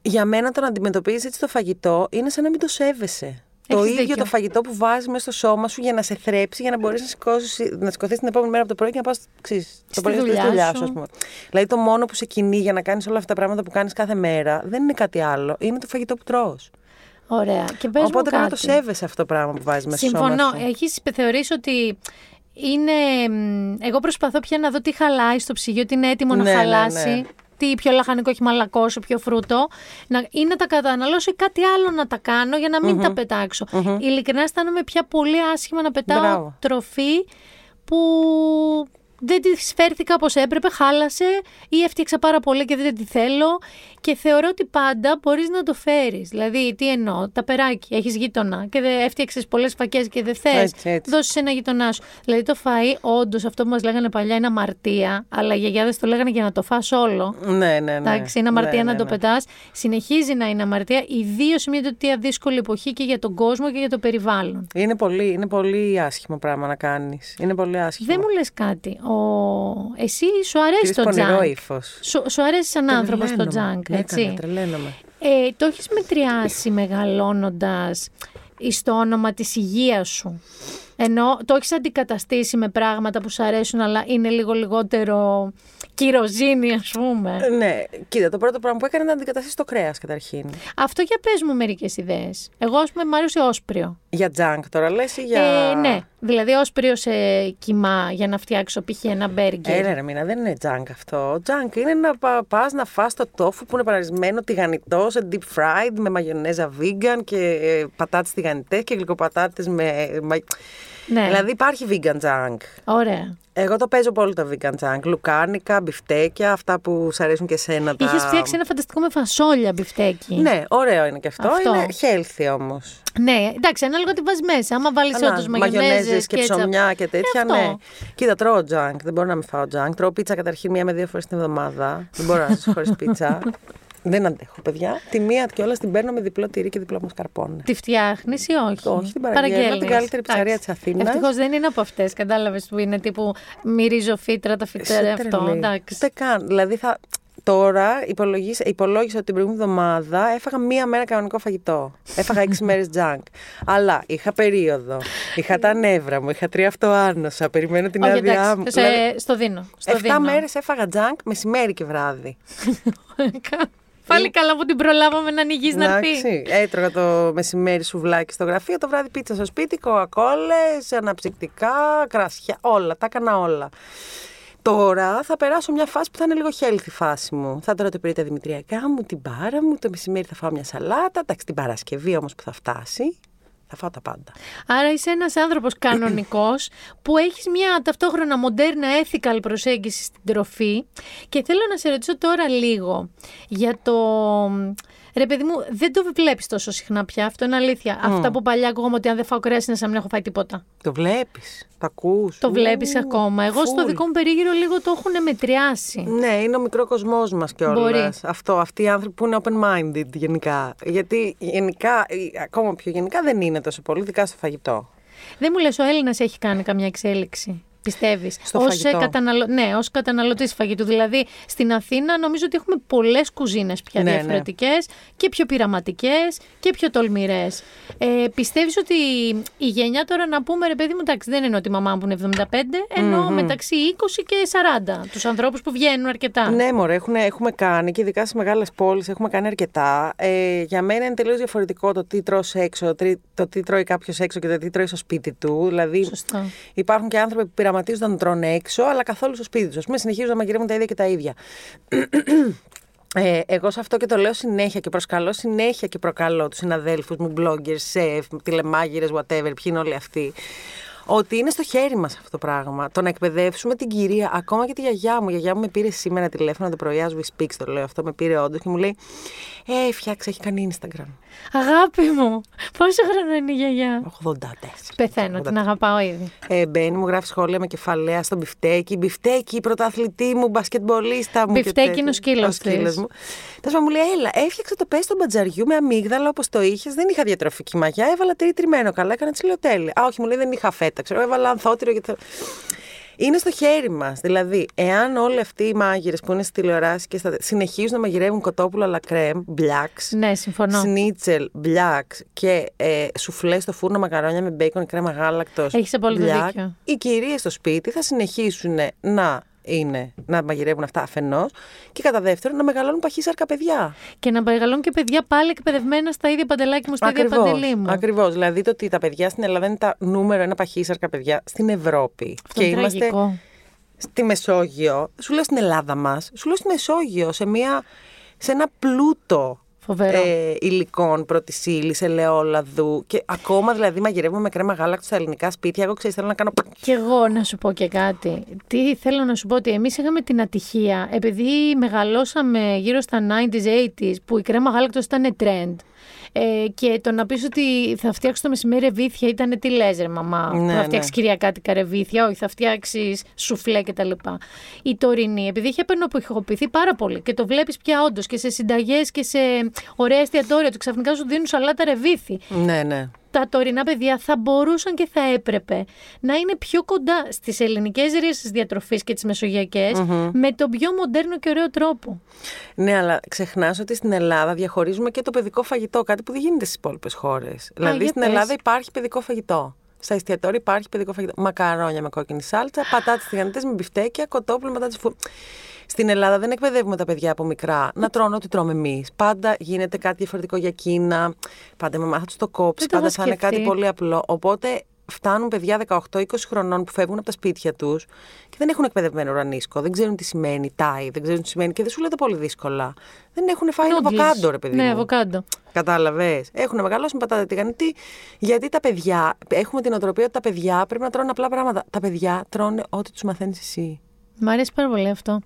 Για μένα το να αντιμετωπίζεις έτσι το φαγητό είναι σαν να μην το σέβεσαι. το Έχεις ίδιο δίκιο. το φαγητό που βάζεις μέσα στο σώμα σου για να σε θρέψει, για να μπορείς να, σηκώσεις- να σηκωθείς την επόμενη μέρα από το πρωί και να πας Στη πολύ δουλειά στη δουλειά σου. σου, ας πούμε. Δηλαδή το μόνο που σε κινεί για να κάνεις όλα αυτά τα πράγματα που κάνεις κάθε μέρα δεν είναι κάτι άλλο. Είναι το φαγητό που τρως. Ωραία. Και πες μου Οπότε πρέπει να κάτι. το σέβεσαι αυτό το πράγμα που βάζεις μέσα στο σώμα Συμφωνώ. σου. Έχεις θεωρήσει ότι είναι. μ, Εγώ προσπαθώ πια να δω τι χαλάει στο ψυγείο, τι είναι έτοιμο Ναι, να ναι, χαλάσει. ναι. Τι πιο λαχανικό έχει μαλακώσει, πιο φρούτο. Να, ή να τα καταναλώσω ή κάτι άλλο να τα κάνω για να μην τα πετάξω. Ειλικρινά αισθάνομαι πια πολύ άσχημα να πετάω Μπράβο. τροφή που δεν τη φέρθηκα όπως έπρεπε, χάλασε ή έφτιαξα πάρα πολύ και δεν τη θέλω και θεωρώ ότι πάντα μπορείς να το φέρεις. Δηλαδή, τι εννοώ, τα περάκι, έχεις γείτονα και δεν έφτιαξες πολλές φακές και δεν θες, Έτσι, έτσι. δώσεις ένα γείτονά σου. Δηλαδή, το φαΐ, όντως, αυτό που μας λέγανε παλιά είναι αμαρτία, αλλά οι γιαγιάδες το λέγανε για να το φας όλο. Ναι, ναι, ναι. Εντάξει, είναι αμαρτία Ναι, να ναι, το ναι. πετάς. Συνεχίζει να είναι αμαρτία, ιδίως σε μια τέτοια δύσκολη εποχή και για τον κόσμο και για το περιβάλλον. Είναι πολύ, είναι πολύ άσχημο πράγμα να κάνεις. Είναι πολύ άσχημο. Δεν μου λες κάτι. Ο... Εσύ σου αρέσει Κύριε το πονηρό τζανκ. ύφο. Σου, σου αρέσει σαν άνθρωπος το τζανκ, Ναι, έτσι. τρελαίνομαι. Ε, το έχεις μετριάσει μεγαλώνοντας στο όνομα της υγείας σου. Ενώ το έχεις αντικαταστήσει με πράγματα που σου αρέσουν, αλλά είναι λίγο λιγότερο κυροζίνη, ας πούμε. Ε, Ναι, κοίτα, το πρώτο πράγμα που έκανε ήταν να αντικαταστήσει το κρέας καταρχήν. Αυτό για πες μου μερικές ιδέες. Εγώ, ας πούμε, μ' άρεσε όσπριο. Για τζανκ τώρα λες ή για. Ε, ναι, δηλαδή όσπριος σε κοιμά για να φτιάξω π.χ. ένα μπέργκερ. Έλα ρε μήνα, δεν είναι τζανκ αυτό. Τζανκ είναι να πα πας να φας το τόφου που είναι παραρισμένο τηγανιτός σε deep fried με μαγιονέζα vegan και ε, πατάτες τηγανιτές και γλυκοπατάτες με... μα- ναι, Δηλαδή υπάρχει vegan junk. ωραία. Εγώ το παίζω πολύ το vegan junk. Λουκάνικα, μπιφτέκια, αυτά που σ' αρέσουν και σένα. Τα... Είχες φτιάξει ένα φανταστικό με φασόλια μπιφτέκι. Ναι, ωραίο είναι και αυτό. Αυτό. Είναι healthy όμως. Ναι, εντάξει, ανάλογα τι βάζεις μέσα. Άμα βάλεις όντως μαγιονέζε και ψωμιά και τέτοια, αυτό. ναι. Κοίτα, τρώω junk. Δεν μπορώ να μην φάω junk. Τρώω πίτσα καταρχήν μία με δύο φορές την εβδομάδα. δεν μπορώ να ζήσω χωρί πίτσα. Δεν αντέχω, παιδιά. Τη μία κιόλα την παίρνω με διπλό τυρί και διπλό μασκαρπόνε. Τη φτιάχνεις ή όχι; Όχι, την παραγγέλνω. την καλύτερη ψαρία της Αθήνας. Ευτυχώς δεν είναι από αυτές, κατάλαβες που είναι τύπου μυρίζω φύτρα τα φυτέρα Είσαι αυτό. τρελή. Εντάξει. Ούτε καν. Δηλαδή θα... Τώρα υπολογίσα, υπολόγισα ότι την προηγούμενη εβδομάδα έφαγα μία μέρα κανονικό φαγητό. Έφαγα έξι μέρες junk. Αλλά είχα περίοδο. Είχα τα νεύρα μου. Είχα τρία αυτοάνοσα. Περιμένω την Όχι, άδειά εντάξει. μου. Σε- Δηλαδή, στο δίνω. Στο Εφτά δίνω. μέρες έφαγα junk μεσημέρι και βράδυ. Πάλι καλά που την προλάβαμε να ανοιγείς να έρθει. Εντάξει, έτρωγα το μεσημέρι σουβλάκι στο γραφείο, το βράδυ πίτσα στο σπίτι, κοκακόλες, αναψυκτικά, κρασιά, όλα, τα έκανα όλα. Τώρα θα περάσω μια φάση που θα είναι λίγο healthy φάση μου. Θα τρώω το πρωί τα δημητριακά μου, την μπάρα μου, το μεσημέρι θα φάω μια σαλάτα. Εντάξει, την Παρασκευή όμως που θα φτάσει, θα φάω τα πάντα. Άρα είσαι ένας άνθρωπος κανονικός που έχεις μια ταυτόχρονα μοντέρνα ethical προσέγγιση στην τροφή και θέλω να σε ρωτήσω τώρα λίγο για το... Ρε παιδί μου, δεν το βλέπεις τόσο συχνά πια, αυτό είναι αλήθεια. Αυτά που παλιά ακούγαμε ότι αν δεν φάω κρέας είναι σαν να μην έχω φάει τίποτα. Το βλέπεις, το ακούς. Το Ου, βλέπεις ακόμα. Εγώ στο full. δικό μου περίγυρο λίγο το έχουν μετριάσει. Ναι, είναι ο μικρό κοσμό μας κιόλας. Μπορεί. Αυτό, αυτοί οι άνθρωποι που είναι open-minded γενικά. Γιατί γενικά, ή ακόμα πιο γενικά δεν είναι τόσο πολύ, ειδικά στο φαγητό. Δεν μου λες ο Έλληνας έχει κάνει καμιά εξέλιξη; Πιστεύεις. Στο φαγητό. Καταναλω... Ναι, ως καταναλωτής φαγητού. Δηλαδή στην Αθήνα νομίζω ότι έχουμε πολλές κουζίνες πια Ναι, ναι. διαφορετικές και πιο πειραματικές και πιο τολμηρές. Ε, Πιστεύεις ότι η γενιά τώρα να πούμε ρε παιδί μου, εντάξει, δεν εννοώ τη μαμά μου που είναι 75, εννοώ μεταξύ 20 και 40. Τους ανθρώπους που βγαίνουν αρκετά. Ναι, μωρέ, έχουν, έχουμε κάνει και ειδικά στις μεγάλες πόλεις έχουμε κάνει αρκετά. Ε, για μένα είναι τελείως διαφορετικό το τι τρως έξω, τρι- το τι τρώει κάποιος έξω και το τι τρώει στο σπίτι του. Δηλαδή, Σωστό. υπάρχουν και άνθρωποι που πειραματίζονται να τρώνε έξω, αλλά καθόλου στο σπίτι τους. Α πούμε, συνεχίζουν να μαγειρεύουν τα ίδια και τα ίδια. Ε, εγώ σε αυτό και το λέω συνέχεια και προσκαλώ συνέχεια και προκαλώ τους συναδέλφους μου, bloggers, chef, τηλεμάγειρες, whatever, ποιοι είναι όλοι αυτοί. Ότι είναι στο χέρι μας αυτό το πράγμα. Το να εκπαιδεύσουμε την κυρία, ακόμα και τη γιαγιά μου. Η γιαγιά μου με πήρε σήμερα τηλέφωνο το πρωί, as we speak, το λέω αυτό, με πήρε όντως και μου λέει: Ε, φτιάξε, έχει κάνει Instagram. Αγάπη μου, πόσο χρονών είναι η γιαγιά; 84. Πεθαίνω, την αγαπάω ήδη. Ε, μπαίνει, μου γράφει σχόλια με κεφαλαία στο μπιφτέκι. Μπιφτέκι, πρωταθλητή μου, μπασκετμπολίστα μου. και Μπιφτέκι τέτοια. είναι ο σκύλος Ο σκύλος της. μου. Τέλο πάντων, μου λέει, Έλα, έφτιαξα το πέστο μπατζαριού με αμύγδαλα όπως το είχες. Δεν είχα διατροφική μαγιά. Έβαλα τυρί τριμμένο. Καλά, έκανες της λέω τέλεια. Α, όχι, μου λέει δεν είχα φέτα. Ξέρω, έβαλα ανθότυρο και. το- Είναι στο χέρι μας. Δηλαδή, εάν όλοι αυτοί οι μάγειρες που είναι στη τηλεοράση και στα... συνεχίζουν να μαγειρεύουν κοτόπουλα à la crème, μπλάξ, Ναι, συμφωνώ. σνίτσελ, μπλάξ και ε, σουφλές στο φούρνο μακαρόνια με μπέικον, κρέμα γάλακτος. Έχεις απόλυτο μπλακ. δίκιο. Οι κυρίες στο σπίτι θα συνεχίσουν να είναι, να μαγειρεύουν αυτά αφενός και κατά δεύτερον να μεγαλώνουν παχύσαρκα παιδιά. Και να μεγαλώνουν και παιδιά πάλι εκπαιδευμένα στα ίδια παντελάκι μου, στα ίδια παντελή μου. Ακριβώς. Δηλαδή το ότι τα παιδιά στην Ελλάδα είναι τα νούμερο ένα παχύσαρκα παιδιά στην Ευρώπη. Αυτό είναι τραγικό. στη Μεσόγειο, σου λέω στην Ελλάδα μας, σου λέω στη Μεσόγειο, σε, μια, σε ένα πλούτο Φοβερό. ε, υλικών πρώτη ύλη, ελαιόλαδου. Και ακόμα δηλαδή μαγειρεύουμε με κρέμα γάλακτο στα ελληνικά σπίτια. Εγώ ξέρω, θέλω να κάνω. Και εγώ να σου πω και κάτι. Τι θέλω να σου πω ότι εμείς είχαμε την ατυχία, επειδή μεγαλώσαμε γύρω στα 90s, 80s, που η κρέμα γάλακτος ήταν trend. Ε, και το να πεις ότι θα φτιάξω το μεσημέρι ρεβίθια ήταν τι λες ρε μαμά, Ναι, θα φτιάξεις ναι. κυριακάτικα ρεβίθια, όχι θα φτιάξεις σουφλέ κτλ. Η τωρινή, επειδή είχε απενοποιηθεί πάρα πολύ και το βλέπεις πια όντως και σε συνταγές και σε ωραία εστιατόρια, του ξαφνικά σου δίνουν σαλάτα ρεβίθι Ναι, ναι. Τα τωρινά παιδιά θα μπορούσαν και θα έπρεπε να είναι πιο κοντά στις ελληνικές ρίζες της διατροφής και τις μεσογειακες με τον πιο μοντέρνο και ωραίο τρόπο. Ναι, αλλά ξεχνάς ότι στην Ελλάδα διαχωρίζουμε και το παιδικό φαγητό, κάτι που δεν γίνεται στις υπόλοιπες χώρες. Δηλαδή για στην πες. Ελλάδα υπάρχει παιδικό φαγητό. Στα εστιατόρια υπάρχει παιδικό φαγητό. Μακαρόνια με κόκκινη σάλτσα, πατάτες τηγανιτές με μπιφτέκια, κοτόπουλο μετά τι φου. Στην Ελλάδα δεν εκπαιδεύουμε τα παιδιά από μικρά να τρώνε ό,τι τρώμε εμείς. Πάντα γίνεται κάτι διαφορετικό για Κίνα. Πάντα με μάθα τους το κόψεις. Δεν το Πάντα έχω θα είναι κάτι σκεφτεί. πολύ απλό. Οπότε φτάνουν παιδιά 18-20 χρονών που φεύγουν από τα σπίτια τους και δεν έχουν εκπαιδευμένο ουρανίσκο. Δεν ξέρουν τι σημαίνει τάι, δεν ξέρουν τι σημαίνει και δεν σου λέτε πολύ δύσκολα. Δεν έχουν φάει Noodles. αβοκάντο, ρε παιδί. Ναι, μου. αβοκάντο. Κατάλαβες. Έχουν μεγαλώσει με πατάτα τηγανιτή. Γιατί τα παιδιά, έχουμε την οτροπία ότι τα παιδιά πρέπει να τρώνε απλά πράγματα. Τα παιδιά τρώνε ό,τι τους μαθαίνεις εσύ. Μ' αρέσει πάρα πολύ αυτό.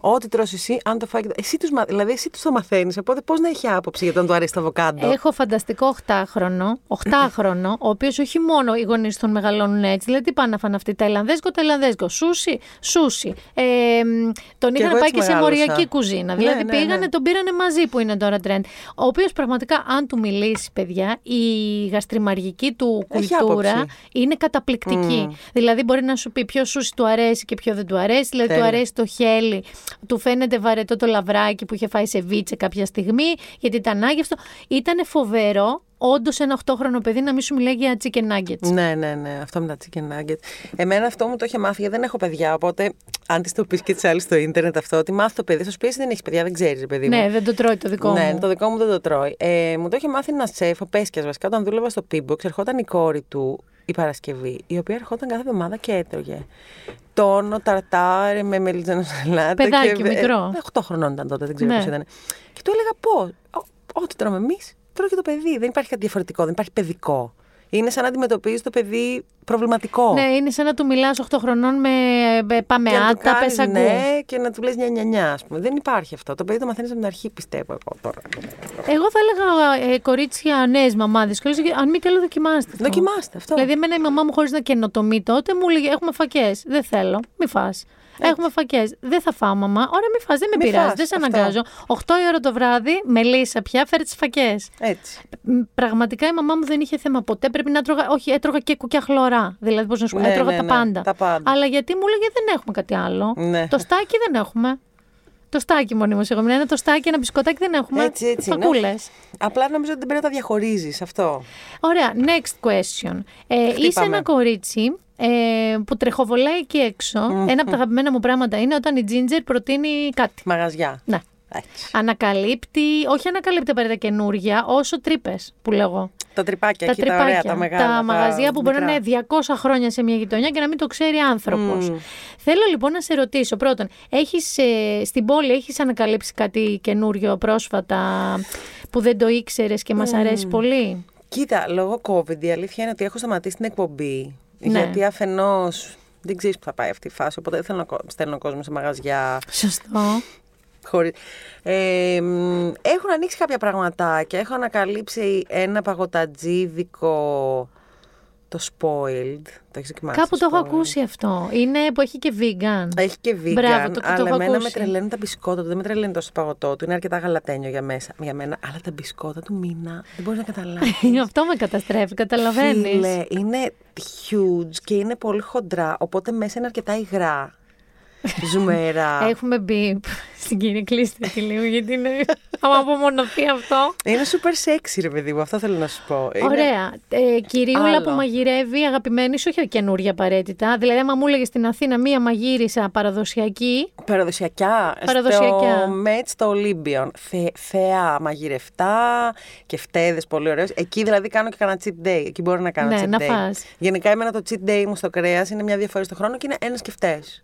Ό,τι τρως εσύ, αν το φάει. και το- Εσύ τους, μα- δηλαδή, εσύ τους το μαθαίνεις. Οπότε πώς να έχει άποψη για το αν του αρέσει το αβοκάντο; Έχω φανταστικό 8χρονο, 8χρονο, ο οποίος όχι μόνο οι γονείς τον μεγαλώνουν έτσι, δηλαδή τι πάνε να φάνε αυτοί, ταϊλανδέσκο, ταϊλανδέσκο, σούσι, σούσι. Ε, μ, τον Και είχαν εγώ πάει έτσι και σε μεγάλωσα. μοριακή κουζίνα. Ναι, δηλαδή ναι, πήγανε, ναι. τον πήρανε μαζί που είναι τώρα trend. Ο οποίος πραγματικά, αν του μιλήσει, παιδιά, η γαστριμαργική του Έχει κουλτούρα άποψη. είναι καταπληκτική. Δηλαδή μπορεί να σου πει ποιο σούσι του αρέσει και ποιο δεν του αρέσει. Δηλαδή του Τέλεια. αρέσει το χέλι, του φαίνεται βαρετό το λαβράκι που είχε φάει σε βίτσε κάποια στιγμή, γιατί ήταν άγευστο. Ήταν φοβερό, όντως ένα 8χρονο παιδί να μην σου μιλάει για chicken nuggets. Ναι, ναι, ναι. Αυτό με τα chicken nuggets. Εμένα αυτό μου το είχε μάθει γιατί δεν έχω παιδιά. Οπότε, αν της το πεις και της άλλης στο ίντερνετ αυτό, ότι μάθει το παιδί, θα σου πει εσύ δεν έχει παιδιά, δεν ξέρεις, παιδί μου. Ναι, δεν το τρώει το δικό ναι, μου. το δικό μου δεν το τρώει. Ε, μου το είχε μάθει ένα σεφ, ο Πέσκιας βασικά, όταν δούλευα στο Pimbox, ερχόταν η κόρη του η Παρασκευή, η οποία ερχόταν κάθε εβδομάδα και έτρωγε. Τόνο, ταρτάρ, με μελιτζανο σαλάτα. Παιδάκι, και, μικρό. Ε, 8 χρονών ήταν τότε, δεν ξέρω Ναι. πώς ήταν. Και του έλεγα πώ. Ό,τι τρώμε εμείς, τρώει και το παιδί. Δεν υπάρχει κάτι διαφορετικό, δεν υπάρχει παιδικό. Είναι σαν να αντιμετωπίζεις το παιδί προβληματικό. Ναι, είναι σαν να του μιλάς 8 χρονών με ε, πάμε Και να του άτα, κάνεις πες αγκού. ναι και να του λες νια νια νια, ας πούμε. Δεν υπάρχει αυτό. Το παιδί το μαθαίνεις από την αρχή, πιστεύω εγώ τώρα. Εγώ θα έλεγα ε, κορίτσια νέες μαμάδες. Αν μη τέλο, δοκιμάστε. αυτό. Δοκιμάστε αυτό. Δηλαδή, εμένα η μαμά μου χωρίς να καινοτομεί τότε μου έλεγε: Έχουμε φακές. Δεν θέλω. Μη φά. Έχουμε φακές. Δεν θα φάω, μαμά. Ωραία, μη φας, Δεν με Μη πειράζει. φας, Δεν σε αυτό. αναγκάζω. 8 η ώρα το βράδυ, μελίσσα πια, φέρε τις φακές. Έτσι. Πραγματικά η μαμά μου δεν είχε θέμα ποτέ. Πρέπει να τρώγα. Όχι, έτρωγα και κουκιά χλωρά. Δηλαδή, πώς να σου πω, Ναι, έτρωγα ναι, τα, ναι, πάντα. τα πάντα. Αλλά γιατί μου έλεγε δεν έχουμε κάτι άλλο. Ναι. Το στάκι δεν έχουμε. Το στάκι μονίμως εγώ. Ένα το στάκι, ένα μπισκοτάκι δεν έχουμε. Έτσι, έτσι. είναι. Φακούλες. Απλά νομίζω ότι δεν πρέπει να τα διαχωρίζεις αυτό. Ωραία, next question. Ε, είσαι ένα κορίτσι ε, που τρεχοβολάει εκεί έξω. Ένα από τα αγαπημένα μου πράγματα είναι όταν η Ginger προτείνει κάτι. Μαγαζιά. Ναι. Έτσι. Ανακαλύπτει, όχι ανακαλύπτει απαραίτητα καινούργια, όσο τρύπες που λέγω. Τα τρυπάκια τα εκεί, τα τρυπάκια. ωραία, τα μεγάλα. τα μαγαζιά που μπορεί να μικρά. είναι 200 χρόνια σε μια γειτονιά και να μην το ξέρει άνθρωπος. Μμμ. Θέλω λοιπόν να σε ρωτήσω πρώτον, έχεις, ε, στην πόλη έχεις ανακαλύψει κάτι καινούριο πρόσφατα που δεν το ήξερες και μας αρέσει πολύ; Κοίτα, λόγω COVID η αλήθεια είναι ότι έχω σταματήσει την εκπομπή. Ναι. Γιατί αφενός δεν ξέρεις που θα πάει αυτή η φάση. Οπότε δεν θέλω να κο- στέλνω κόσμο σε μαγαζιά. Σωστό. Χωρίς... Ε, μ, έχουν ανοίξει κάποια πραγματάκια. Έχω ανακαλύψει ένα παγωτατζίδικο. Το spoiled. Το έχεις δοκιμάσει. Κάπου το έχω spoiled? ακούσει αυτό. Είναι που έχει και vegan. Έχει και vegan, Μπράβο, το- το αλλά έχω εμένα με ακούσει. τρελαίνουν τα μπισκότα του. Δεν με τρελαίνει τόσο το παγωτό του. Είναι αρκετά γαλατένιο για, μέσα, για μένα. Αλλά τα μπισκότα του μήνα δεν μπορείς να καταλάβεις. Αυτό με καταστρέφει, καταλαβαίνεις. Φίλε, είναι huge και είναι πολύ χοντρά. Οπότε μέσα είναι αρκετά υγρά. Ζουμερά. Έχουμε μπει στην κυρία κλείστε τη λίγο γιατί είναι. Άμα απομονωθεί αυτό. Είναι super sexy, ρε παιδί μου. Αυτό θέλω να σου πω. Είναι- Ωραία. Ε, κυριούλα Άλλο. που μαγειρεύει, αγαπημένη σου, όχι καινούργια απαραίτητα. Δηλαδή, άμα μου έλεγες στην Αθήνα μία μαγείρισα παραδοσιακή. Παραδοσιακά. Παραδοσιακά. Στο Μέτ, στο Ολύμπιον. Θε, θεά μαγειρευτά και φτέδε πολύ ωραίε. Εκεί δηλαδή κάνω και κανένα cheat day. Εκεί μπορώ να κάνω Ναι, cheat να day. φας. Γενικά, εμένα το cheat day μου στο κρέας είναι μια-δύο φορές το χρόνο και είναι ένας και φταίες.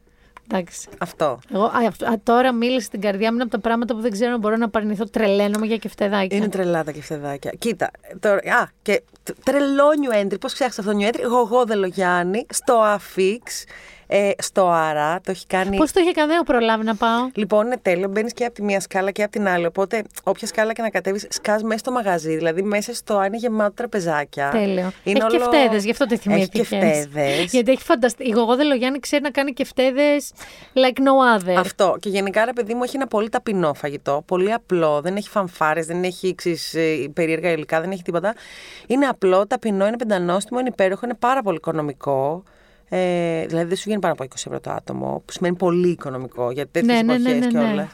Εντάξει. Αυτό. Εγώ, α, αυτό- α, τώρα μίλησε στην καρδιά μου είναι από τα πράγματα που δεν ξέρω αν μπορώ να παρνηθώ. Τρελαίνομαι για κεφτεδάκια. Είναι τρελά τα κεφτεδάκια. Κοίτα, τώρα, α, και τ- τρελό new entry. Πώς ξέχασα αυτό το new entry. Γογό Δελογιάννη, στο Αφίξ, ε, στο Άρα. Το έχει κάνει. Πώς το είχε κάνει, δεν έχω προλάβει να πάω; Λοιπόν, είναι τέλειο. Μπαίνεις και από τη μία σκάλα και από την άλλη. Οπότε, όποια σκάλα και να κατέβεις, σκάς μέσα στο μαγαζί. Δηλαδή, μέσα στο είναι γεμάτο τραπεζάκια. Τέλειο. Είναι έχει και όλο- φτέδε, γι' αυτό το θυμήθηκες. Έχει και φτέδες. Γιατί έχει φανταστεί. Η Γογό Δελογιάννη ξέρει να κάνει και φτέδε like no other. Αυτό. Και γενικά, ρε παιδί μου, έχει ένα πολύ ταπεινό φαγητό. Πολύ απλό. Δεν έχει φανφάρες, δεν έχει ξέρεις, ε, περίεργα υλικά, δεν έχει τίποτα. Είναι απλό, ταπεινό, είναι πεντανόστιμο, είναι υπέροχο, είναι πάρα πολύ οικονομικό. Ε, δηλαδή δεν σου βγαίνει πάνω από 20 ευρώ το άτομο, που σημαίνει πολύ οικονομικό για τέτοιες Ναι, ναι, ναι, εποχές ναι, ναι. κιόλας.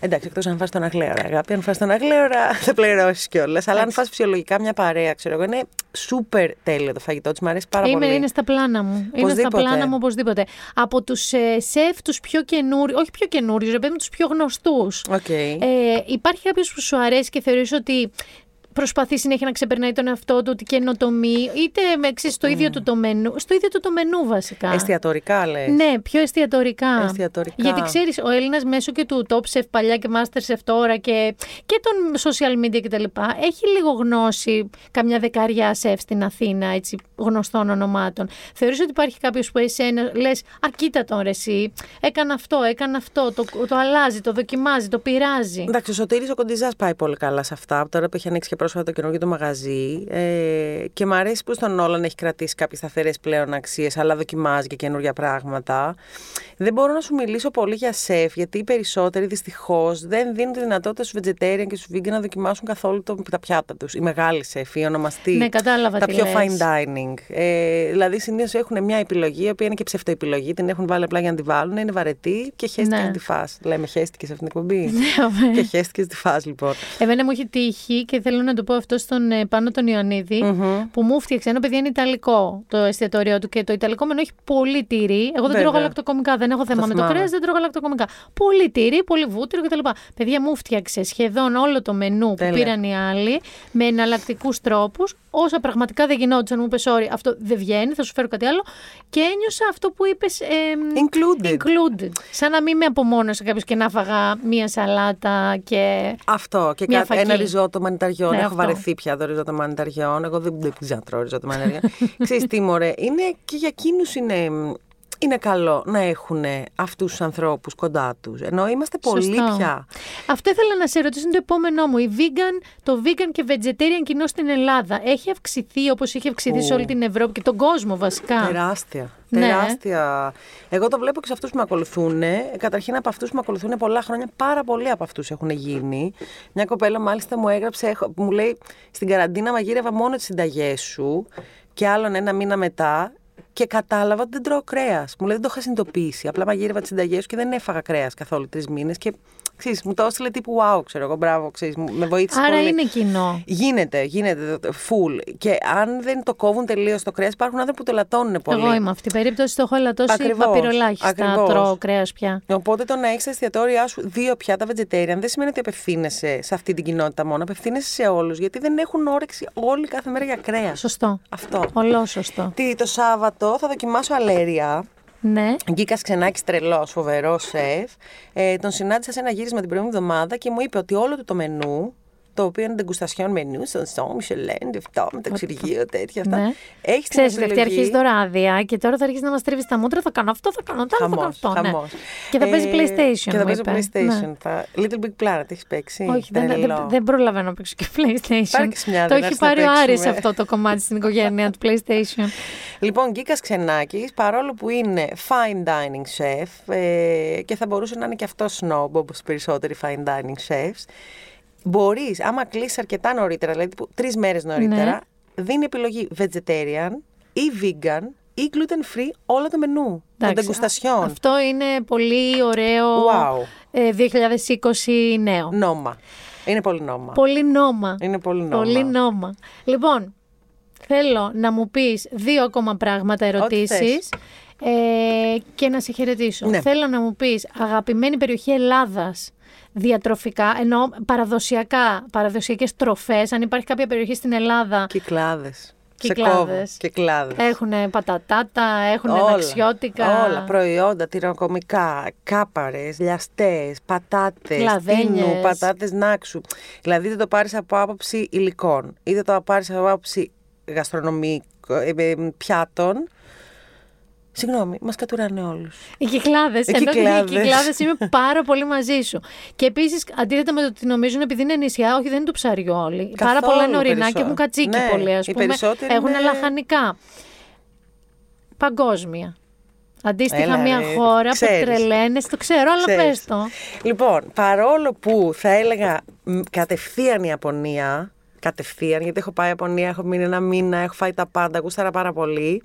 Εντάξει, εκτός αν φας τον αγλέωρα, αγάπη. Αν φας τον αγλέωρα, θα πληρώσεις κιόλας. Αλλά αν φας φυσιολογικά μια παρέα, ξέρω εγώ, είναι σούπερ τέλειο το φαγητό της. Μου αρέσει πάρα Είμαι, πολύ. είναι στα πλάνα μου. Είναι στα Οπωσδήποτε. πλάνα μου οπωσδήποτε. Από τους ε, σεφ τους πιο καινούριου, όχι πιο καινούριους, ρε παιδί μου, τους πιο γνωστούς. Οκ. Ε, υπάρχει κάποιος που σου αρέσει και θεωρείς ότι προσπαθεί συνέχεια να ξεπερνάει τον εαυτό του, ότι καινοτομεί, είτε με ξέρεις, στο ίδιο του το μενού, στο ίδιο του το μενού βασικά. Εστιατορικά λες. Ναι, πιο εστιατορικά. Εστιατορικά. Γιατί ξέρεις, ο Έλληνας μέσω και του Top Chef παλιά και Master Chef τώρα και, και των social media κτλ. Έχει λίγο γνώση καμιά δεκαριά σεφ στην Αθήνα, έτσι γνωστών ονομάτων. Θεωρείς ότι υπάρχει κάποιος που εσένα λες, Α, κοίτα τον ρε, εσύ. Έκανα αυτό, έκανα αυτό. Το, το αλλάζει, το δοκιμάζει, το πειράζει. Εντάξει, ο Σωτήρης ο Κοντιζάς πάει πολύ καλά σε αυτά. Τώρα που έχει ανοίξει και πρόσφατα το καινούργιο του μαγαζί. Ε, και μου αρέσει που στον Όλαν έχει κρατήσει κάποιες σταθερές πλέον αξίες, αλλά δοκιμάζει και καινούργια πράγματα. Δεν μπορώ να σου μιλήσω πολύ για σεφ, γιατί οι περισσότεροι δυστυχώς δεν δίνουν τη δυνατότητα στους vegetarian και στους vegan να δοκιμάσουν καθόλου το, τα πιάτα τους. Οι μεγάλοι σεφ, οι ονομαστοί. Ναι, κατάλαβα Τα τι πιο λες. fine dining. Ε, δηλαδή συνήθως έχουν μια επιλογή, η οποία είναι και ψευτοεπιλογή. Την έχουν βάλει απλά για να τη βάλουν, είναι βαρετή και χέστηκε Ναι. να τη φας. Λέμε χέστηκε σε αυτήν την εκπομπή. Ναι, και χέστηκε να τη φας λοιπόν. Εμένα μου έχει τύχει και θέλω να το πω αυτό στον ε, πάνω τον ιωνιδη που μου φτιάξε ένα παιδί είναι Ιταλικό το εστιατόριό του και το Ιταλικό μενού έχει πολύ τυρί. Εγώ δεν Βέβαια. τρώω γαλακτοκομικά, δεν έχω θέμα με το θυμάμαι. κρέας, δεν τρώω γαλακτοκομικά. Πολύ τυρί, πολύ βούτυρο κτλ. Παιδιά μου φτιάξε σχεδόν όλο το μενού Τέλεια. που πήραν οι άλλοι με εναλλακτικούς τρόπους. Όσα πραγματικά δεν γινόντουσαν, μου είπες, sorry, αυτό δεν βγαίνει, θα σου φέρω κάτι άλλο. Και ένιωσα αυτό που είπες. Included. included. Σαν να μην με απομόνωσε κάποιος και να φάγα μία σαλάτα και. Αυτό. Και Μια κάτι, ένα φακή. ριζότο μανιταριών. Ναι, Έχω αυτό. βαρεθεί πια το ριζότο μανιταριών. Εγώ δεν, δεν ξανατρώω ριζότο μανιταριών. Ξέρεις τι, μωρέ. Είναι και για εκείνους είναι, είναι καλό να έχουν αυτούς τους ανθρώπους κοντά τους. Ενώ είμαστε πολύ Σωστό. πια. Αυτό ήθελα να σε ρωτήσω, είναι το επόμενό μου. Η vegan, το vegan και vegetarian κοινό στην Ελλάδα έχει αυξηθεί όπως έχει αυξηθεί σε όλη την Ευρώπη και τον κόσμο βασικά; Τεράστια. Ναι. Τεράστια. Εγώ το βλέπω και σε αυτούς που με ακολουθούν. Καταρχήν από αυτούς που με ακολουθούν πολλά χρόνια, πάρα πολλοί από αυτούς έχουν γίνει. Μια κοπέλα μάλιστα μου έγραψε, έχω- μου λέει στην καραντίνα μαγείρευα μόνο τις συνταγές σου και άλλον ένα μήνα μετά. Και κατάλαβα ότι δεν τρώω κρέας. Μου λέει δεν το είχα συνειδητοποιήσει. Απλά μαγείρευα τις συνταγές σου και δεν έφαγα κρέας καθόλου τρεις μήνες. Και ξέρεις, μου το έστειλε τύπου wow, ξέρω εγώ. Μπράβο, ξέρεις, μου- με βοήθησε Άρα πολύ. είναι κοινό. Γίνεται, γίνεται full. Και αν δεν το κόβουν τελείως το κρέας, υπάρχουν άνθρωποι που το λατώνουν πολύ. Εγώ είμαι αυτή. Περίπτωση το έχω ελαττώσει Ακριβώς, παπυρολάχιστα. ακριβώς. Τρώω κρέας πια. Οπότε το να έχεις στα εστιατόρια σου δύο πιάτα vegetarian δεν σημαίνει ότι απευθύνεσαι σε αυτή την κοινότητα μόνο. Απευθύνεσαι σε όλους γιατί δεν έχουν όρεξη όλοι κάθε μέρα για κρέας. Σωστό. Αυτό. Ολό σωστό. Τι, το Σάββατο θα δοκιμάσω αλέρια. Ναι. Γκίκα Ξενάκης τρελός, φοβερός σεφ. Ε, τον συνάντησα σε ένα γύρισμα την προηγούμενη εβδομάδα και μου είπε ότι όλο του το μενού, το οποίο είναι ντεγκουστασιόν μενού, στον Σόμ, Μισελέν, αυτό, με το εξουργείο, τέτοια αυτά. Ναι. Έχεις την Ξέρεις, Λευτή, επιλογή. αρχίζεις τώρα άδεια και τώρα θα αρχίσεις να μα τρίβει τα μούτρα. Θα κάνω αυτό, θα κάνω το άλλο, θα κάνω Χαμός, αυτό. ναι. χαμός. Και θα παίζει Ε, PlayStation. Και θα μου παίζει είπες. PlayStation. Ναι. Θα... Little Big Planet, έχεις παίξει. Όχι, δεν, δεν, Τρελό. δεν προλαβαίνω να παίξω και PlayStation. Πάρε μια, το δεν έχει έρθει να πάρει ο Άρης παίξουμε. αυτό το κομμάτι στην οικογένεια του PlayStation. Λοιπόν, Γκίκας Ξενάκης, παρόλο που είναι fine dining chef ε, και θα μπορούσε να είναι και αυτός snob όπως περισσότεροι fine dining chefs, μπορείς, άμα κλείσεις αρκετά νωρίτερα, δηλαδή τρεις μέρες νωρίτερα, Ναι. δίνει επιλογή vegetarian ή vegan ή gluten free όλο το μενού. Των Εντάξει, τεγκουστασιών. Αυτό είναι πολύ ωραίο Wow. ε, 2020 νέο. Νόμα. Είναι πολύ νόμα. Πολύ νόμα. Είναι πολύ νόμα. Πολύ νόμα. Λοιπόν, θέλω να μου πεις δύο ακόμα πράγματα, ερωτήσεις ε, και να σε χαιρετήσω. Ναι. Θέλω να μου πεις αγαπημένη περιοχή Ελλάδας διατροφικά, ενώ παραδοσιακά, παραδοσιακές τροφές, αν υπάρχει κάποια περιοχή στην Ελλάδα Κυκλάδες. Κυκλάδες. Κυκλάδες. έχουν πατατάτα, έχουν αναξιώτικα. Όλα. Προϊόντα, τυροκομικά, κάπαρες, λιαστές, πατάτες, Λαδένιες. πατάτες νάξου. Δηλαδή δεν το πάρεις από άποψη υλικών, είτε το πάρεις από άποψη γαστρονομικών ε, ε, πιάτων. Συγγνώμη, μας κατουράνε όλους. Οι κυκλάδες. Οι Ενώ οι κυκλάδες. κυκλάδες είμαι πάρα πολύ μαζί σου. Και επίσης, αντίθετα με το ότι νομίζουν επειδή είναι νησιά, όχι δεν είναι το ψαριό όλοι. πάρα Καθόλου πολλά είναι ορεινά περισσό- και έχουν κατσίκι Ναι, πολύ, ας οι πούμε. περισσότεροι Έχουν είναι- λαχανικά. Παγκόσμια. Αντίστοιχα, Έλα, μια ρε, χώρα ξέρεις. που τρελαίνεσαι, το ξέρω, αλλά Ξέρεις. πες το. Λοιπόν, παρόλο που θα έλεγα μ, κατευθείαν η Ιαπωνία, κατευθείαν, γιατί έχω πάει Ιαπωνία, έχω μείνει ένα μήνα, έχω φάει τα πάντα, γούσταρα πάρα πολύ.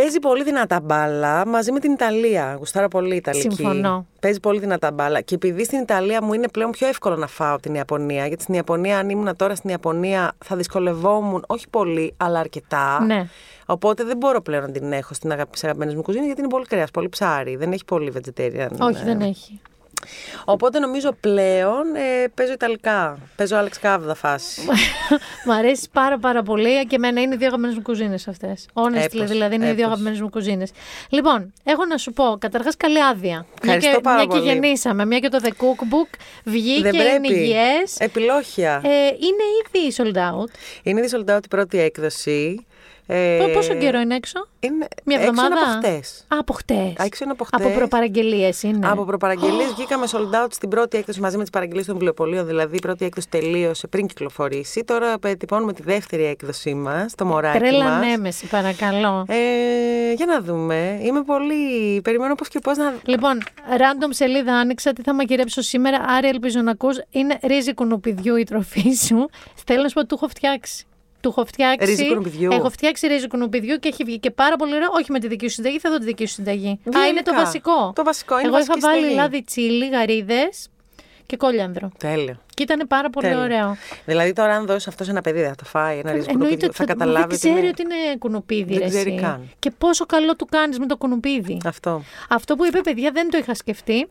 Παίζει πολύ δυνατά μπάλα μαζί με την Ιταλία. Γουστάρα πολύ η Ιταλική. Συμφωνώ. Παίζει πολύ δυνατά μπάλα. Και επειδή στην Ιταλία μου είναι πλέον πιο εύκολο να φάω από την Ιαπωνία, γιατί στην Ιαπωνία, αν ήμουν τώρα στην Ιαπωνία, θα δυσκολευόμουν όχι πολύ, αλλά αρκετά. Ναι. Οπότε δεν μπορώ πλέον να την έχω στην αγαπη, αγαπημένες μου κουζίνες, γιατί είναι πολύ κρέας, πολύ ψάρι. Δεν έχει πολύ vegetarian. Όχι, ε, δεν έχει. Οπότε νομίζω πλέον ε, παίζω Ιταλικά. Παίζω Άλεξ Κάβδα φάση. Μ' αρέσει πάρα πάρα πολύ και εμένα είναι οι δύο αγαπημένες μου κουζίνες αυτές. Honestly, Έπως, δηλαδή είναι οι δύο έπως. αγαπημένες μου κουζίνες. Λοιπόν, έχω να σου πω, καταρχάς καλή άδεια. Μια Ευχαριστώ και, πάρα μια πολύ. και γεννήσαμε, μια και το The Cookbook βγήκε, Δεν είναι πρέπει. υγιές. Επιλόχια. Ε, είναι ήδη sold out. Είναι η sold out η πρώτη έκδοση. Ε, Πόσο καιρό είναι έξω, Είναι Μια έξω εβδομάδα. είναι από χτες. Α, από χτες. Έξω είναι από χτες. Από προπαραγγελίες είναι. Από προπαραγγελίες βγήκαμε sold out στην πρώτη έκδοση μαζί με τις παραγγελίες των βιβλιοπολίων. Δηλαδή, η πρώτη έκδοση τελείωσε πριν κυκλοφορήσει. Τώρα τυπώνουμε τη δεύτερη έκδοσή μας, το μωράκι Τρέλα μας. νέμεση, παρακαλώ. Ε, για να δούμε. Είμαι πολύ. Περιμένω πώς και πώς να. Λοιπόν, random σελίδα άνοιξα, τι θα μαγειρέψω σήμερα, άρα ελπίζω να ακούς. Είναι ρύζι κουνουπιδιού η τροφή σου. Θέλω να σου πω, του έχω φτιάξει. Του έχω φτιάξει. Ρύζι κουνουπιδιού. Έχω φτιάξει ρύζι κουνουπιδιού και έχει βγει και πάρα πολύ ωραίο. Όχι με τη δική σου συνταγή, θα δω τη δική σου συνταγή. Α, είναι το Γενικά. βασικό. Το βασικό, είναι Εγώ είχα βασική βάλει συνταγή. λάδι τσίλι, γαρίδες και κόλιανδρο. Τέλειο. Και ήταν πάρα πολύ Τέλειο. ωραίο. Δηλαδή, τώρα, αν δώσεις αυτός σε ένα παιδί, δεν θα το φάει ένα ρύζι Εννοείται κουνουπίδι, ότι θα θα, καταλάβει. δεν ξέρει είναι- ότι είναι κουνουπίδι. Δεν ρε ξέρει εσύ. καν. Και πόσο καλό του κάνεις με το κουνουπίδι. Αυτό. Αυτό που είπε, παιδιά, δεν το είχα σκεφτεί.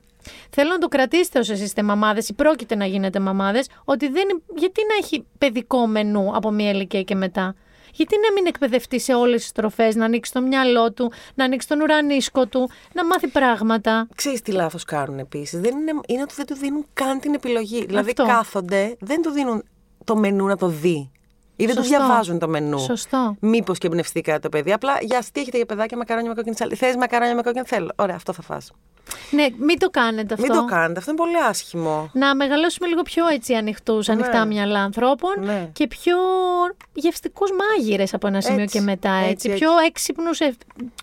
Θέλω να το κρατήσετε όσο είστε μαμάδες ή πρόκειται να γίνετε μαμάδες, ότι δεν, γιατί να έχει παιδικό μενού από μία ηλικία και μετά. Γιατί να μην εκπαιδευτεί σε όλες τις τροφές, να ανοίξει το μυαλό του, να ανοίξει τον ουρανίσκο του, να μάθει πράγματα. Ξέρεις τι λάθος κάνουν επίσης. Δεν είναι, είναι ότι δεν του δίνουν καν την επιλογή. Δηλαδή, Αυτό. κάθονται, δεν του δίνουν το μενού να το δει. Ή δεν του Σωστό. διαβάζουν το μενού. Σωστό. Μήπως και εμπνευστεί κάτι το παιδί. Απλά για τι έχετε για παιδάκια μακαρόνια με κόκκινη σάλη. Θες μακαρόνια με κόκκινη θέλω. Ωραία, αυτό θα φας. Ναι, μην το κάνετε αυτό. Μην το κάνετε. Αυτό είναι πολύ άσχημο. Να μεγαλώσουμε λίγο πιο έτσι ανοιχτούς, ανοιχτά μυαλά ανθρώπων Ναι. και πιο γευστικούς μάγειρες από ένα σημείο Έτσι, και μετά. Έτσι, έτσι, έτσι. πιο έξυπνους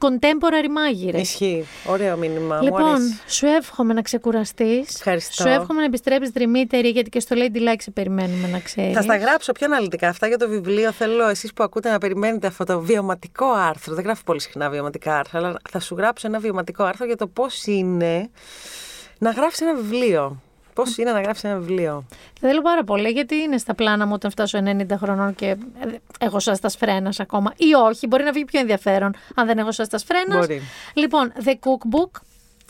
contemporary μάγειρες. Ισχύει. Ωραίο μήνυμα. Μου Λοιπόν, αρέσει. σου εύχομαι να ξεκουραστείς. Ευχαριστώ. Σου εύχομαι να επιστρέψεις δρυμύτερη, γιατί και στο Lady Like σε περιμένουμε να ξέρεις. Θα στα γράψω πιο αναλυτικά. Αυτά για το βιβλίο θέλω εσείς που ακούτε να περιμένετε αυτό το βιωματικό άρθρο. Δεν γράφω πολύ συχνά βιωματικά άρθρα, αλλά θα σου γράψω ένα βιωματικό άρθρο για το πώς είναι να γράφει ένα βιβλίο. Πώς είναι να γράφει ένα βιβλίο. Θέλω πάρα πολύ, γιατί είναι στα πλάνα μου όταν φτάσω 90 χρονών και ε, έχω σαν στα φρένα ακόμα. Ή όχι, μπορεί να βγει πιο ενδιαφέρον αν δεν έχω σαν στα φρένα. Μπορεί. Λοιπόν, The Cookbook.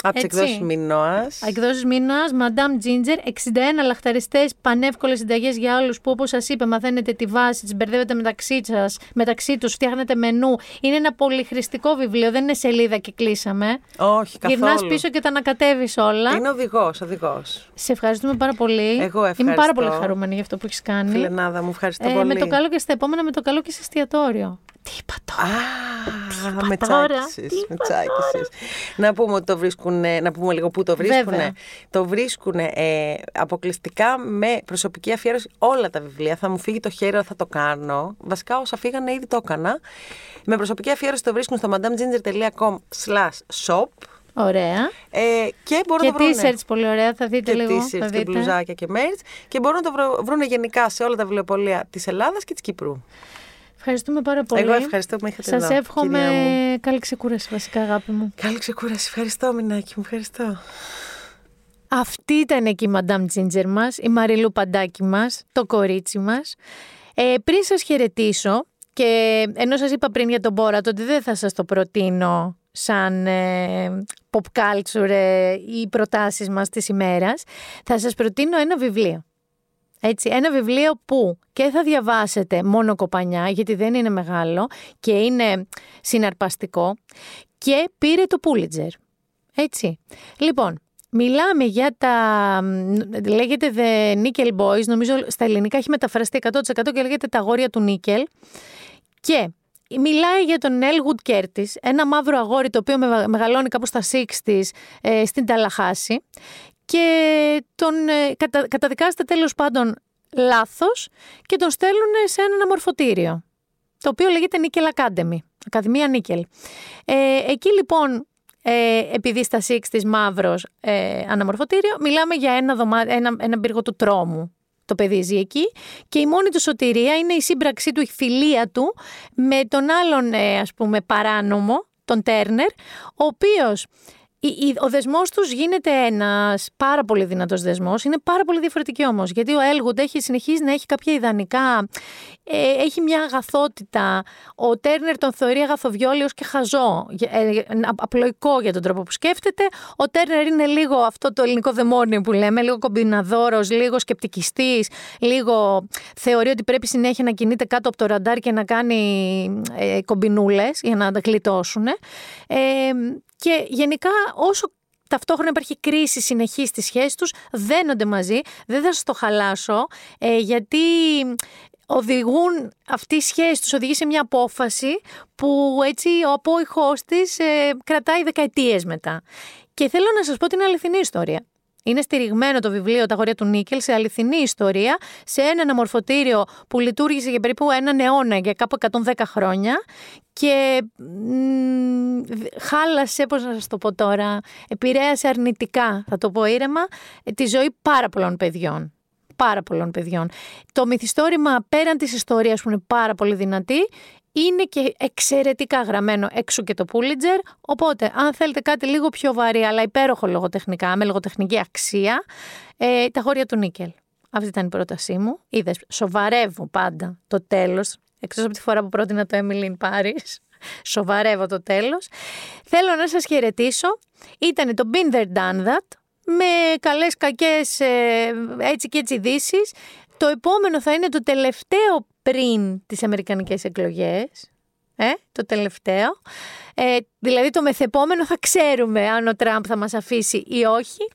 Από τις Έτσι. εκδόσεις Μινώας. Εκδόσεις μήνα, Madame Ginger, 61 λαχταριστές πανεύκολες συνταγές για όλους που, όπως σας είπα, μαθαίνετε τη βάση, τις μπερδεύετε μεταξύ σας, μεταξύ τους, φτιάχνετε μενού. Είναι ένα πολυχρηστικό βιβλίο, δεν είναι σελίδα και κλείσαμε. Όχι, καθόλου. Γυρνάς πίσω και τα ανακατεύεις όλα. Είναι οδηγός, οδηγός. Σε ευχαριστούμε πάρα πολύ. Εγώ Είμαι πάρα ευχαριστώ. πολύ χαρούμενη για αυτό που έχεις κάνει. Φιλενάδα μου, ευχαριστώ Ε, πολύ. με το καλό και στα επόμενα, με το καλό και σε εστιατόριο. Τι είπα τώρα. Α, με τώρα, τσάκισες, τι με είπα τσάκισες. Να πούμε ότι το βρίσκουν, να πούμε λίγο πού το βρίσκουν. Βέβαια. Το βρίσκουν ε, αποκλειστικά με προσωπική αφιέρωση όλα τα βιβλία. Θα μου φύγει το χέρι, αλλά θα το κάνω. Βασικά όσα φύγανε ήδη το έκανα. Με προσωπική αφιέρωση το βρίσκουν στο madamginger.com slash shop Ωραία. ε, και μπορούν Και να το βρουν. t-shirts πολύ ωραία, θα δείτε και λίγο. t-shirts θα και δείτε. μπλουζάκια και merch και μπορούν να το βρω- βρουν γενικά σε όλα τα βιβλιοπολία της Ελλάδας και της Κύπρου. Ευχαριστούμε πάρα πολύ. Εγώ ευχαριστώ που με είχατε Σας εδώ, εύχομαι κυρία μου. καλή ξεκούραση βασικά αγάπη μου. Καλή ξεκούραση. Ευχαριστώ, Μινάκη μου. Ευχαριστώ. Αυτή ήταν εκεί η Madame Ginger μας, η Μαριλού Παντάκη μας, το κορίτσι μας. Ε, πριν σας χαιρετήσω και ενώ σας είπα πριν για τον Μπόρατ ότι δεν θα σας το προτείνω σαν ε, pop culture ε, ή προτάσεις μας της ημέρας, θα σας προτείνω ένα βιβλίο. Έτσι, ένα βιβλίο που και θα διαβάσετε μόνο κοπανιά, γιατί δεν είναι μεγάλο και είναι συναρπαστικό και πήρε το Pulitzer. Έτσι. Λοιπόν, μιλάμε για τα. μ, λέγεται The Nickel Boys, νομίζω στα ελληνικά έχει μεταφραστεί 100% και λέγεται τα αγόρια του Νίκελ. Και μιλάει για τον Elwood Curtis, ένα μαύρο αγόρι το οποίο με- μεγαλώνει κάπου στα 60s ε, στην Ταλαχάση και τον ε, κατα, καταδικάζεται τέλος πάντων λάθος και τον στέλνουν σε ένα αναμορφωτήριο το οποίο λέγεται Nickel Academy, Ακαδημία Νίκελ. Ε, εκεί λοιπόν, ε, επειδή στα 60's μαύρος ε, αναμορφωτήριο, μιλάμε για ένα, δωμά, ένα, ένα πύργο του τρόμου. Το παιδί ζει εκεί και η μόνη του σωτηρία είναι η σύμπραξή του, η φιλία του με τον άλλον ε, ας πούμε παράνομο, τον Τέρνερ, ο οποίος η- η- ο δεσμός τους γίνεται ένας πάρα πολύ δυνατός δεσμός. Είναι πάρα πολύ διαφορετική όμως. Γιατί ο Έλγουντ έχει συνεχίσει να έχει κάποια ιδανικά. Ε, έχει μια αγαθότητα. Ο Τέρνερ τον θεωρεί αγαθοβιόλιο και χαζό. Ε, ε, απλοϊκό για τον τρόπο που σκέφτεται. Ο Τέρνερ είναι λίγο αυτό το ελληνικό δαιμόνιο που λέμε. Λίγο κομπιναδόρος, λίγο σκεπτικιστής. Λίγο θεωρεί ότι πρέπει συνέχεια να κινείται κάτω από το ραντάρ και να κάνει ε, κομπινούλες για να τα γλιτώσουν. Ε, και γενικά όσο ταυτόχρονα υπάρχει κρίση συνεχή στη σχέση τους, δένονται μαζί. Δεν θα σας το χαλάσω, ε, γιατί οδηγούν αυτή η σχέση τους οδηγεί σε μια απόφαση που έτσι ο απόϊχός της ε, κρατάει δεκαετίες μετά. Και θέλω να σας πω την αληθινή ιστορία. Είναι στηριγμένο το βιβλίο Τα αγόρια του Νίκελ σε αληθινή ιστορία, σε ένα αναμορφωτήριο που λειτουργήσε για περίπου έναν αιώνα, για κάπου 110 χρόνια και μ, χάλασε, πώς να σας το πω τώρα, επηρέασε αρνητικά, θα το πω ήρεμα, ε, τη ζωή πάρα πολλών παιδιών. Πάρα πολλών παιδιών. Το μυθιστόρημα πέραν της ιστορίας που είναι πάρα πολύ δυνατή, είναι και εξαιρετικά γραμμένο έξω και το Pulitzer, οπότε αν θέλετε κάτι λίγο πιο βαρύ αλλά υπέροχο λογοτεχνικά, με λογοτεχνική αξία, ε, τα χώρια του Νίκελ. Αυτή ήταν η πρότασή μου. Είδε, σοβαρεύω πάντα το τέλος. Εκτός από τη φορά που πρότεινα το Emily in Paris. Σοβαρεύω το τέλος. Θέλω να σας χαιρετήσω. Ήταν το Been There Done That. Με καλές κακές ε, έτσι και έτσι ειδήσεις. Το επόμενο θα είναι το τελευταίο πριν τις αμερικανικές εκλογές. Ε, το τελευταίο. Ε, δηλαδή το μεθεπόμενο θα ξέρουμε αν ο Τραμπ θα μας αφήσει ή όχι.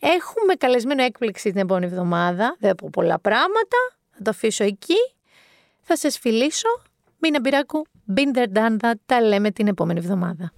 Έχουμε καλεσμένο έκπληξη την επόμενη εβδομάδα. Δεν πω πολλά πράγματα. Θα το αφήσω εκεί. Θα σας φιλήσω. Μίνα Μπυράκου, been there, done that. Τα λέμε την επόμενη εβδομάδα.